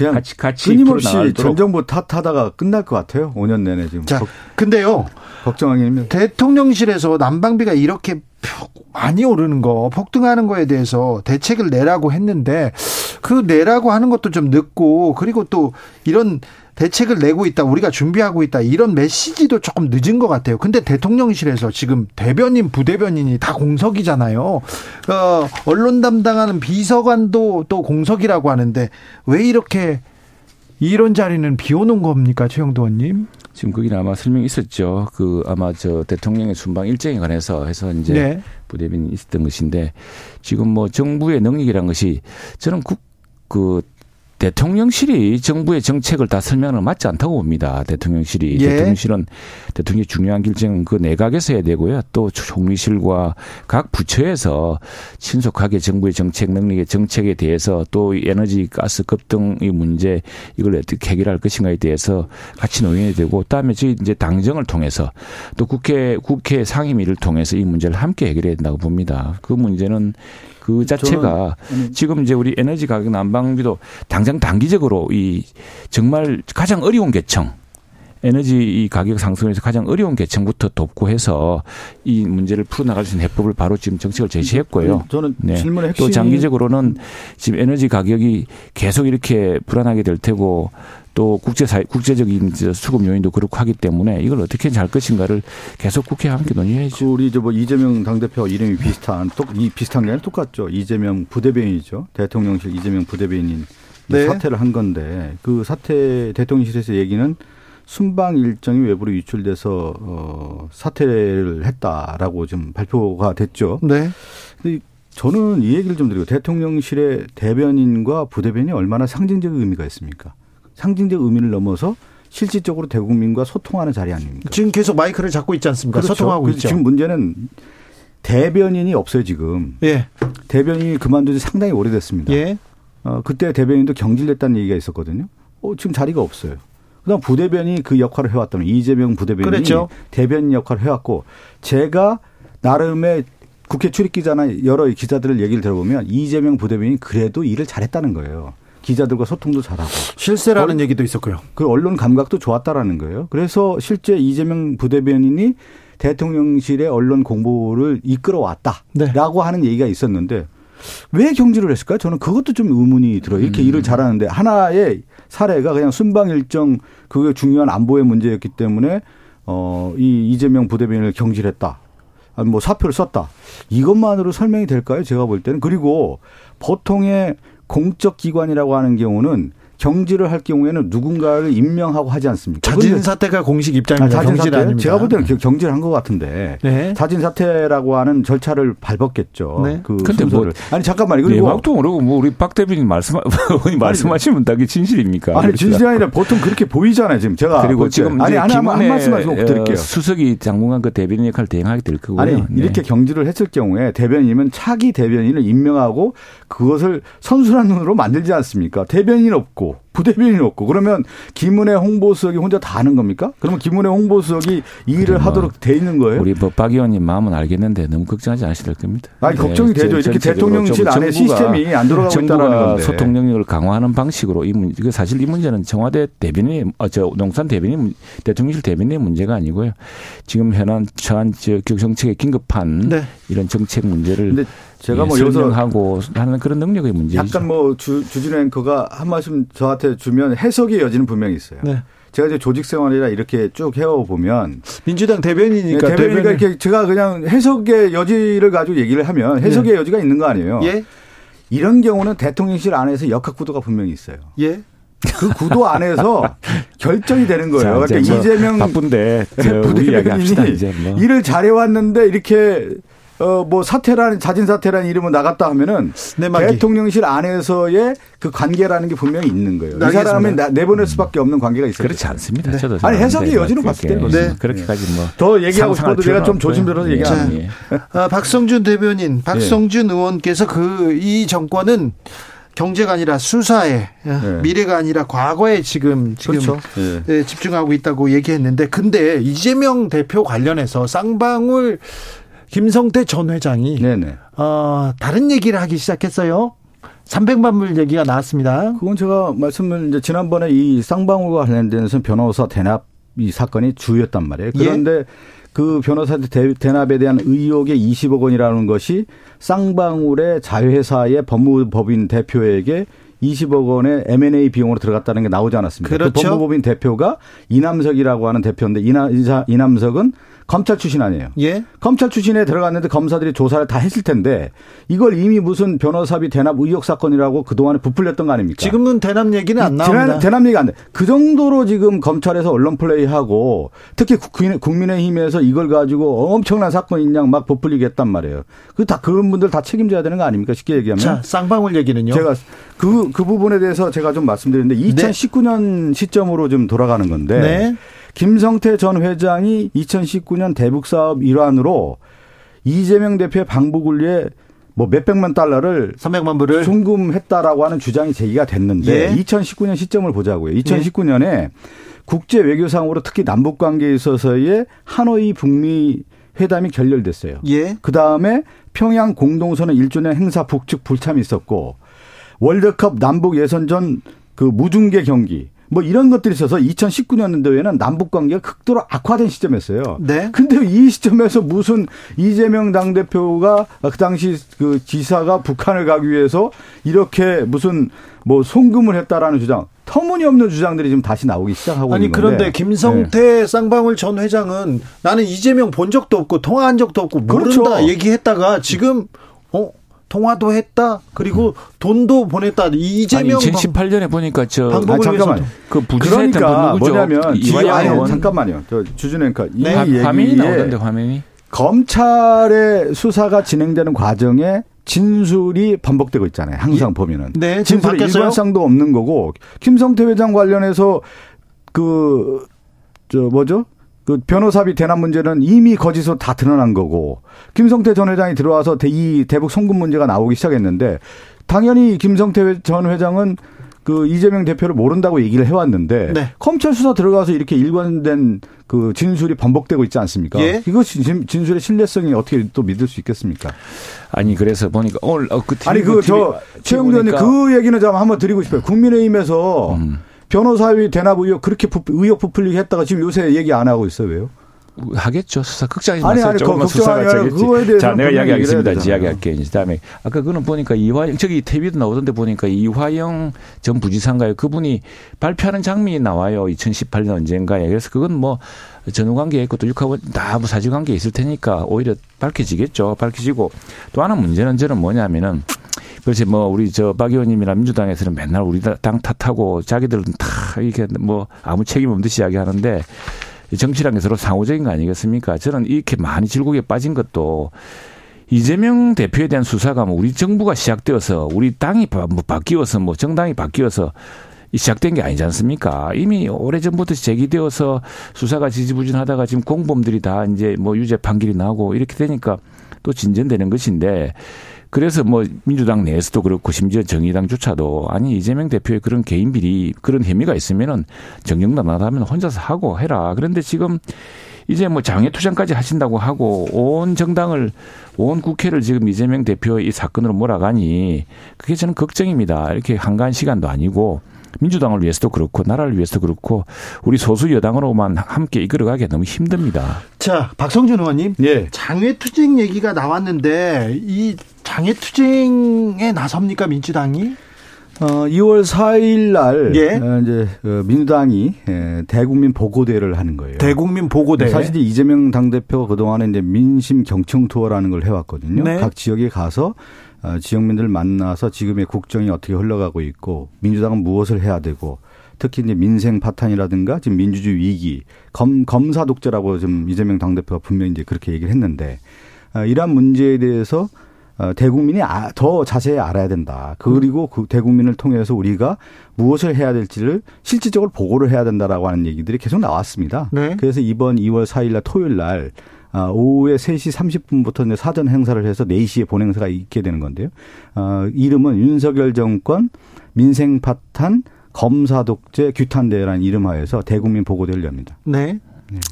그냥 같이 같이 끊임없이 전 정부 탓하다가 끝날 것 같아요. 5년 내내 지금. 자, 근데요. 걱정하기는 대통령실에서 난방비가 이렇게 많이 오르는 거, 폭등하는 거에 대해서 대책을 내라고 했는데 그 내라고 하는 것도 좀 늦고 그리고 또 이런 대책을 내고 있다. 우리가 준비하고 있다. 이런 메시지도 조금 늦은 것 같아요. 근데 대통령실에서 지금 대변인, 부대변인이 다 공석이잖아요. 어, 언론 담당하는 비서관도 또 공석이라고 하는데 왜 이렇게 이런 자리는 비워놓은 겁니까, 최영도 의원님? 지금 거기는 아마 설명이 있었죠. 그 아마 저 대통령의 순방 일정에 관해서 해서 이제 네. 부대변인이 있었던 것인데 지금 뭐 정부의 능력이란 것이 저는 국, 그 대통령실이 정부의 정책을 다 설명을 맞지 않다고 봅니다. 대통령실이 예. 대통령실은 대통령의 중요한 결정은 그 내각에서 해야 되고요. 또 총리실과 각 부처에서 신속하게 정부의 정책 능력의 정책에 대해서 또 에너지 가스 급등의 문제 이걸 어떻게 해결할 것인가에 대해서 같이 논의해야 되고 그다음에 저희 이제 당정을 통해서 또 국회 국회 상임위를 통해서 이 문제를 함께 해결해야 된다고 봅니다. 그 문제는 그 자체가 지금 이제 우리 에너지 가격 난방비도 당장 단기적으로 이 정말 가장 어려운 계층 에너지 이 가격 상승에서 가장 어려운 계층부터 돕고 해서 이 문제를 풀어나갈 수 있는 해법을 바로 지금 정책을 제시했고요. 저는 네. 질문의 핵심 또 장기적으로는 지금 에너지 가격이 계속 이렇게 불안하게 될 테고 또 국제 사 국제적인 저 수급 요인도 그렇고 하기 때문에 이걸 어떻게 잘 것인가를 계속 국회와 함께 그 논의해야죠. 우리 저뭐 이재명 당대표 이름이 비슷한 똑이 비슷한 게 아니라 똑같죠. 이재명 부대변인이죠. 대통령실 이재명 부대변인 네. 사퇴를 한 건데 그 사퇴 대통령실에서 얘기는 순방 일정이 외부로 유출돼서 어 사퇴를 했다라고 좀 발표가 됐죠. 네. 근데 저는 이 얘기를 좀 드리고 대통령실의 대변인과 부대변인이 얼마나 상징적 의미가 있습니까? 상징적 의미를 넘어서 실질적으로 대국민과 소통하는 자리 아닙니까? 지금 계속 마이크를 잡고 있지 않습니까? 그렇죠. 소통하고 있죠. 지금 문제는 대변인이 없어요 지금. 예. 대변인이 그만둔 지 상당히 오래됐습니다. 예. 어, 그때 대변인도 경질됐다는 얘기가 있었거든요. 어, 지금 자리가 없어요. 그다음 부대변인이 그 역할을 해왔다면 이재명 부대변인이 그랬죠. 대변인 역할을 해왔고 제가 나름의 국회 출입기자나 여러 기자들을 얘기를 들어보면 이재명 부대변인이 그래도 일을 잘했다는 거예요. 기자들과 소통도 잘하고 실세라는 얼- 얘기도 있었고요. 그 언론 감각도 좋았다라는 거예요. 그래서 실제 이재명 부대변인이 대통령실의 언론 공보를 이끌어왔다라고 하는 얘기가 있었는데 왜 경질을 했을까요? 저는 그것도 좀 의문이 들어요. 이렇게 일을 잘하는데 하나의 사례가 그냥 순방 일정 그게 중요한 안보의 문제였기 때문에 어, 이 이재명 부대변인을 경질했다. 아니 뭐 사표를 썼다. 이것만으로 설명이 될까요? 제가 볼 때는 그리고 보통의 공적 기관이라고 하는 경우는 경질을 할 경우에는 누군가를 임명하고 하지 않습니까? 자진 사퇴가 공식 아, 입장입니다. 자진 경질 사퇴? 아닙니다. 제가 볼 때는 경질한 것 같은데 네. 자진 사퇴라고 하는 절차를 밟았겠죠. 네. 그 근데 뭐 순서를. 아니 잠깐만요. 그리고 내막도 모르고 뭐 우리 박 대변인 말씀 의원이 말씀하시면 다 그게 진실입니까? 아니 진실이 아니라 보통 그렇게 보이잖아요. 지금 제가 그리고. 지금 아니 아니 한, 한 말씀만 좀 드릴게요. 어, 수석이 장관관 그 대변인 역할을 대행하게 될 거고요. 아니 네. 이렇게 경질을 했을 경우에 대변인이면 차기 대변인을 임명하고 그것을 선순환 눈으로 만들지 않습니까? 대변인 없고 go 부대변인 없고 그러면 김은혜 홍보수석이 혼자 다 하는 겁니까? 그러면 김은혜 홍보수석이 이 일을 하도록 돼 있는 거예요? 우리 뭐박 의원님 마음은 알겠는데 너무 걱정하지 될 겁니다. 아니 네, 걱정이 되죠. 이렇게 대통령실 좀 안에 시스템이 안 돌아가고 있다는 정부가 건데. 소통 능력을 강화하는 방식으로 이 문제, 그 사실 이 문제는 청와대 대변인, 어, 저 농산 대변인, 문- 대통령실 대변인의 문제가 아니고요. 지금 현안 처한 저 정책에 긴급한 네. 이런 정책 문제를 제가 예, 뭐 여기서 설명하고 하는 그런 능력의 문제죠. 약간 뭐 주, 주진 앵커가 한 말씀 저한테 주면 해석의 여지는 분명히 있어요. 네. 제가 이제 조직 생활이라 이렇게 쭉 해오보면 민주당 대변인이니까 네, 대변인이 대변인- 이렇게 제가 그냥 해석의 여지를 가지고 얘기를 하면 해석의 여지가 있는 거 아니에요. 예. 이런 경우는 대통령실 안에서 역학 구도가 분명히 있어요. 예. 그 구도 안에서 결정이 되는 거예요. 자, 그러니까 뭐 이재명 바쁜데 부대변인이 뭐. 일을 잘해왔는데 이렇게 어 뭐 사퇴라는 자진 사퇴라는 이름을 나갔다 하면은 내막이. 대통령실 안에서의 그 관계라는 게 분명히 있는 거예요. 이. 사람은 나- 내보낼 수밖에 없는 관계가 있어요. 그렇지 않습니다. 저도 아니, 해석의 생각하는데 여지로 뭐 봤을 때는 그렇게, 네. 그렇게까지 뭐 더 얘기하고 싶어도 내가 좀 조심들어서 없고요. 얘기하는 예, 예. 아, 박성준 대변인, 박성준 의원께서 그 이 정권은 경제가 아니라 수사에 어, 미래가 아니라 과거에 지금 지금 그렇죠. 예. 예, 집중하고 있다고 얘기했는데 근데 이재명 대표 관련해서 쌍방울 김성태 전 회장이 네네. 어, 다른 얘기를 하기 시작했어요. 300만 불 얘기가 나왔습니다. 그건 제가 말씀을 이제 지난번에 이 쌍방울과 관련돼서 변호사 대납 이 사건이 주였단 말이에요. 예. 그런데 그 변호사 대- 대납에 대한 의혹의 20억 원이라는 것이 쌍방울의 자회사의 법무법인 대표에게 20억 원의 M&A 비용으로 들어갔다는 게 나오지 않았습니까? 그렇죠. 그 법무법인 대표가 이남석이라고 하는 대표인데 이나, 이남석은 검찰 출신 아니에요. 예. 검찰 출신에 들어갔는데 검사들이 조사를 다 했을 텐데 이걸 이미 무슨 변호사비 대납 의혹 사건이라고 그동안에 부풀렸던 거 아닙니까? 지금은 대납 얘기는 안 나옵니다. 대납, 얘기 안 돼. 그 정도로 지금 검찰에서 언론 플레이하고 특히 국민- 국민의힘에서 이걸 가지고 엄청난 사건인 양 막 부풀리게 했단 말이에요. 그 다 그런 분들 다 책임져야 되는 거 아닙니까? 쉽게 얘기하면. 자, 쌍방울 얘기는요. 제가 그, 그 부분에 대해서 제가 좀 말씀드리는데 2019년 시점으로 좀 돌아가는 건데 네. 김성태 전 회장이 2019년 대북 사업 일환으로 이재명 대표의 방북 을 위해 뭐 몇백만 달러를 300만 불을 송금했다라고 하는 주장이 제기가 됐는데 예. 2019년 시점을 보자고요. 2019년에 국제 외교상으로 특히 남북 관계에 있어서의 하노이 북미 회담이 결렬됐어요. 예. 그 다음에 평양 공동선언 1주년 행사 북측 불참이 있었고 월드컵 남북 예선전 그 무중계 경기 뭐 이런 것들이 있어서 2019년도에는 남북 관계가 극도로 악화된 시점이었어요. 네. 근데 이 시점에서 무슨 이재명 당대표가 그 당시 그 지사가 북한을 가기 위해서 이렇게 무슨 뭐 송금을 했다라는 주장 터무니없는 주장들이 지금 다시 나오기 시작하고 아니 있는 건데. 그런데 김성태 쌍방울 전 회장은 나는 이재명 본 적도 없고 통화한 적도 없고 모른다 그렇죠. 얘기했다가 지금 어 통화도 했다 그리고 돈도 보냈다 아니 이재명 2018년에 보니까 저 방법을 아니, 잠깐만요. 위해서 그 부지사였던 그러니까 분 누구죠? 뭐냐면 이화영 아니, 의원 잠깐만요. 저 주준 앵커 이 화- 화면이 나오던데 화면이 검찰의 수사가 진행되는 과정에 진술이 반복되고 있잖아요. 항상 보면은. 네, 바뀌었어요? 일관성도 없는 거고 김성태 회장 관련해서 그 저 뭐죠? 그 변호사비 대납 문제는 이미 거짓으로 다 드러난 거고 김성태 전 회장이 들어와서 대- 이 대북 송금 문제가 나오기 시작했는데 당연히 김성태 회- 전 회장은 그 이재명 대표를 모른다고 얘기를 해왔는데 네. 검찰 수사 들어가서 이렇게 일관된 그 진술이 반복되고 있지 않습니까? 예. 이것이 진- 진술의 신뢰성이 어떻게 또 믿을 수 있겠습니까? 아니 그래서 보니까 오늘 어, 그 아니 그 저 최영도 의원님 그 얘기는 좀 한번 드리고 싶어요. 국민의힘에서 음. 변호사비 대납 의혹 그렇게 부, 의혹 부풀리게 했다가 지금 요새 얘기 안 하고 있어요. 왜요? 하겠죠 수사 극장에서 아니, 아니, 조금만 수사가 대해서는 자 내가 이야기하겠습니다. 이야기할게요. 그다음에 아까 그는 보니까 이화영 저기 TV도 나오던데 보니까 이화영 전 부지사인가요? 그분이 발표하는 장면이 나와요. 2018년 언젠가에. 그래서 그건 뭐 전후 관계에 있고 또 육하고 다뭐 사실 관계에 있을 테니까 오히려 밝혀지겠죠. 밝혀지고 또 하나 문제는 저는 뭐냐면은 그렇지 뭐 우리 저 박 의원님이나 민주당에서는 맨날 우리 당 탓하고 자기들은 다 이렇게 뭐 아무 책임 없는 듯이 이야기하는데 이 정치라는 게 서로 상호적인 거 아니겠습니까? 저는 이렇게 많이 질곡에 빠진 것도 이재명 대표에 대한 수사가 뭐 우리 정부가 시작되어서 우리 당이 바, 뭐 바뀌어서 뭐 정당이 바뀌어서 이 시작된 게 아니지 않습니까? 이미 오래전부터 제기되어서 수사가 지지부진하다가 지금 공범들이 다 이제 뭐 유죄 판결이 나고 이렇게 되니까 또 진전되는 것인데 그래서 뭐 민주당 내에서도 그렇고 심지어 정의당조차도 아니 이재명 대표의 그런 개인 비리 그런 혐의가 있으면은 정경단 나다면 혼자서 하고 해라. 그런데 지금 이제 뭐 장외 투쟁까지 하신다고 하고 온 정당을 온 국회를 지금 이재명 대표의 이 사건으로 몰아가니 그게 저는 걱정입니다. 이렇게 한가한 시간도 아니고 민주당을 위해서도 그렇고 나라를 위해서도 그렇고 우리 소수 여당으로만 함께 이끌어가기 너무 힘듭니다. 자 박성준 의원님 예. 장외 투쟁 얘기가 나왔는데 이 장외투쟁에 나섭니까 민주당이? 어, 2월 4일 날 예. 어, 이제 어, 민주당이 예, 대국민 보고대를 하는 거예요. 대국민 보고대. 사실 이재명 당 대표가 그동안에 이제 민심 경청 투어라는 걸 해왔거든요. 네. 각 지역에 가서 어, 지역민들 만나서 지금의 국정이 어떻게 흘러가고 있고 민주당은 무엇을 해야 되고 특히 이제 민생 파탄이라든가 지금 민주주의 위기, 검, 검사 독재라고 좀 이재명 당 대표가 분명히 이제 그렇게 얘기를 했는데 어, 이러한 문제에 대해서 어, 대국민이 아, 더 자세히 알아야 된다. 그리고 그 대국민을 통해서 우리가 무엇을 해야 될지를 실질적으로 보고를 해야 된다라고 하는 얘기들이 계속 나왔습니다. 네. 그래서 이번 2월 4일 날 토요일 날 아, 오후에 3시 30분부터 이제 사전 행사를 해서 4시에 본행사가 있게 되는 건데요. 어, 이름은 윤석열 정권 민생 파탄 검사 독재 규탄 대회라는 이름하에서 대국민 보고대를 엽니다. 네.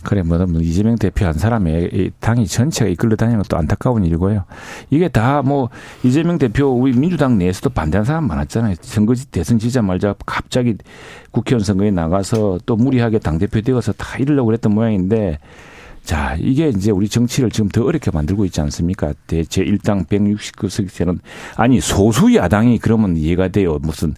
그래, 뭐, 뭐 이재명 대표 한 사람의 이 당이 전체가 이끌려 다니는 것도 안타까운 일이고요. 이게 다 뭐, 이재명 대표, 우리 민주당 내에서도 반대하는 사람 많았잖아요. 선거, 대선 지자 말자 갑자기 국회의원 선거에 나가서 또 무리하게 당대표 되어서 다 이러려고 그랬던 모양인데 자, 이게 이제 우리 정치를 지금 더 어렵게 만들고 있지 않습니까? 대제 1당 169석에는 아니 소수 야당이 그러면 이해가 돼요. 무슨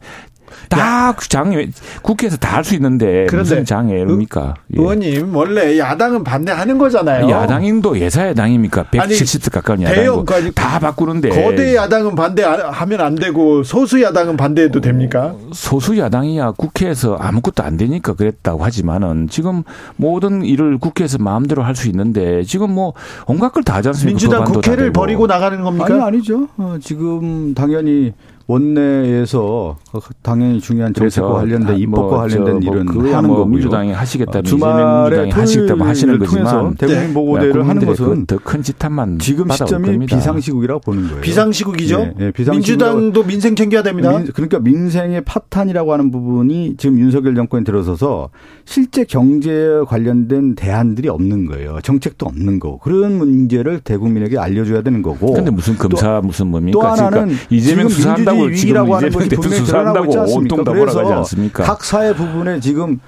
다 장애 국회에서 다 할 수 있는데 그런데 무슨 장애입니까? 예. 의원님 원래 야당은 반대하는 거잖아요. 야당인도 예사 야당입니까? 아니, 170석 가까운 야당이고 다 바꾸는데 거대 야당은 반대하면 안 되고 소수 야당은 반대해도 됩니까? 소수 야당이야 국회에서 아무것도 안 되니까 그랬다고 하지만은 지금 모든 일을 국회에서 마음대로 할 수 있는데 지금 뭐 온갖 걸 다 하지 않습니까? 민주당 국회를. 버리고 나가는 겁니까? 아니 아니죠. 어, 지금 당연히 원내에서 당연히 중요한 정책과 관련된 아, 입법과 뭐 관련된 저 일은 뭐 하는 뭐 거고요. 민주당이 하시겠다면 주말에 이재명 민주당이 하시겠다면 하시는 거지만 대국민 보고대를 하는 것은 더 큰 지탄만 지금 시점이 겁니다. 비상시국이라고 보는 거예요. 비상시국이죠. 네, 네, 비상시국이라고- 민주당도 민생 챙겨야 됩니다. 민- 그러니까 민생의 파탄이라고 하는 부분이 지금 윤석열 정권에 들어서서 실제 경제에 관련된 대안들이 없는 거예요. 정책도 없는 거고 그런 문제를 대국민에게 알려줘야 되는 거고. 근데 무슨 검사 무슨 뭡니까? 또 하나는 그러니까 이재명 수사한다고 민주주의 지금 위기라고 하는 것이 분명히 드러나고 있지 않습니까? 그래서? 각 사회 부분에 지금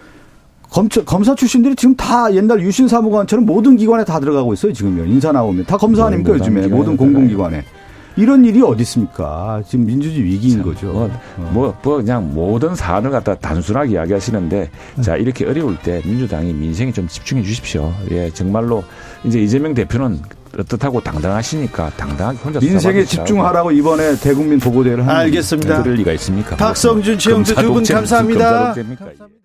검사, 검사 출신들이 지금 다 옛날 유신 사무관처럼 모든 기관에 다 들어가고 있어요. 지금요. 인사 나오면 다 검사 아닙니까 모든 요즘에 모든 공공기관에. 이런 일이 어디 있습니까? 지금 민주주의 위기인 거죠. 뭐, 어. 뭐, 뭐 그냥 모든 사안을 갖다 단순하게 이야기하시는데 자 이렇게 어려울 때 민주당이 민생에 좀 집중해 주십시오. 예, 정말로 이제 이재명 대표는 어떻다고 당당하시니까 당당하게 혼자 민생에. 집중하라고 이번에 대국민 보고대를 하는 알겠습니다. 그럴 리가 있습니다. 박성준, 최영주 두 분 감사합니다. 감사합니다.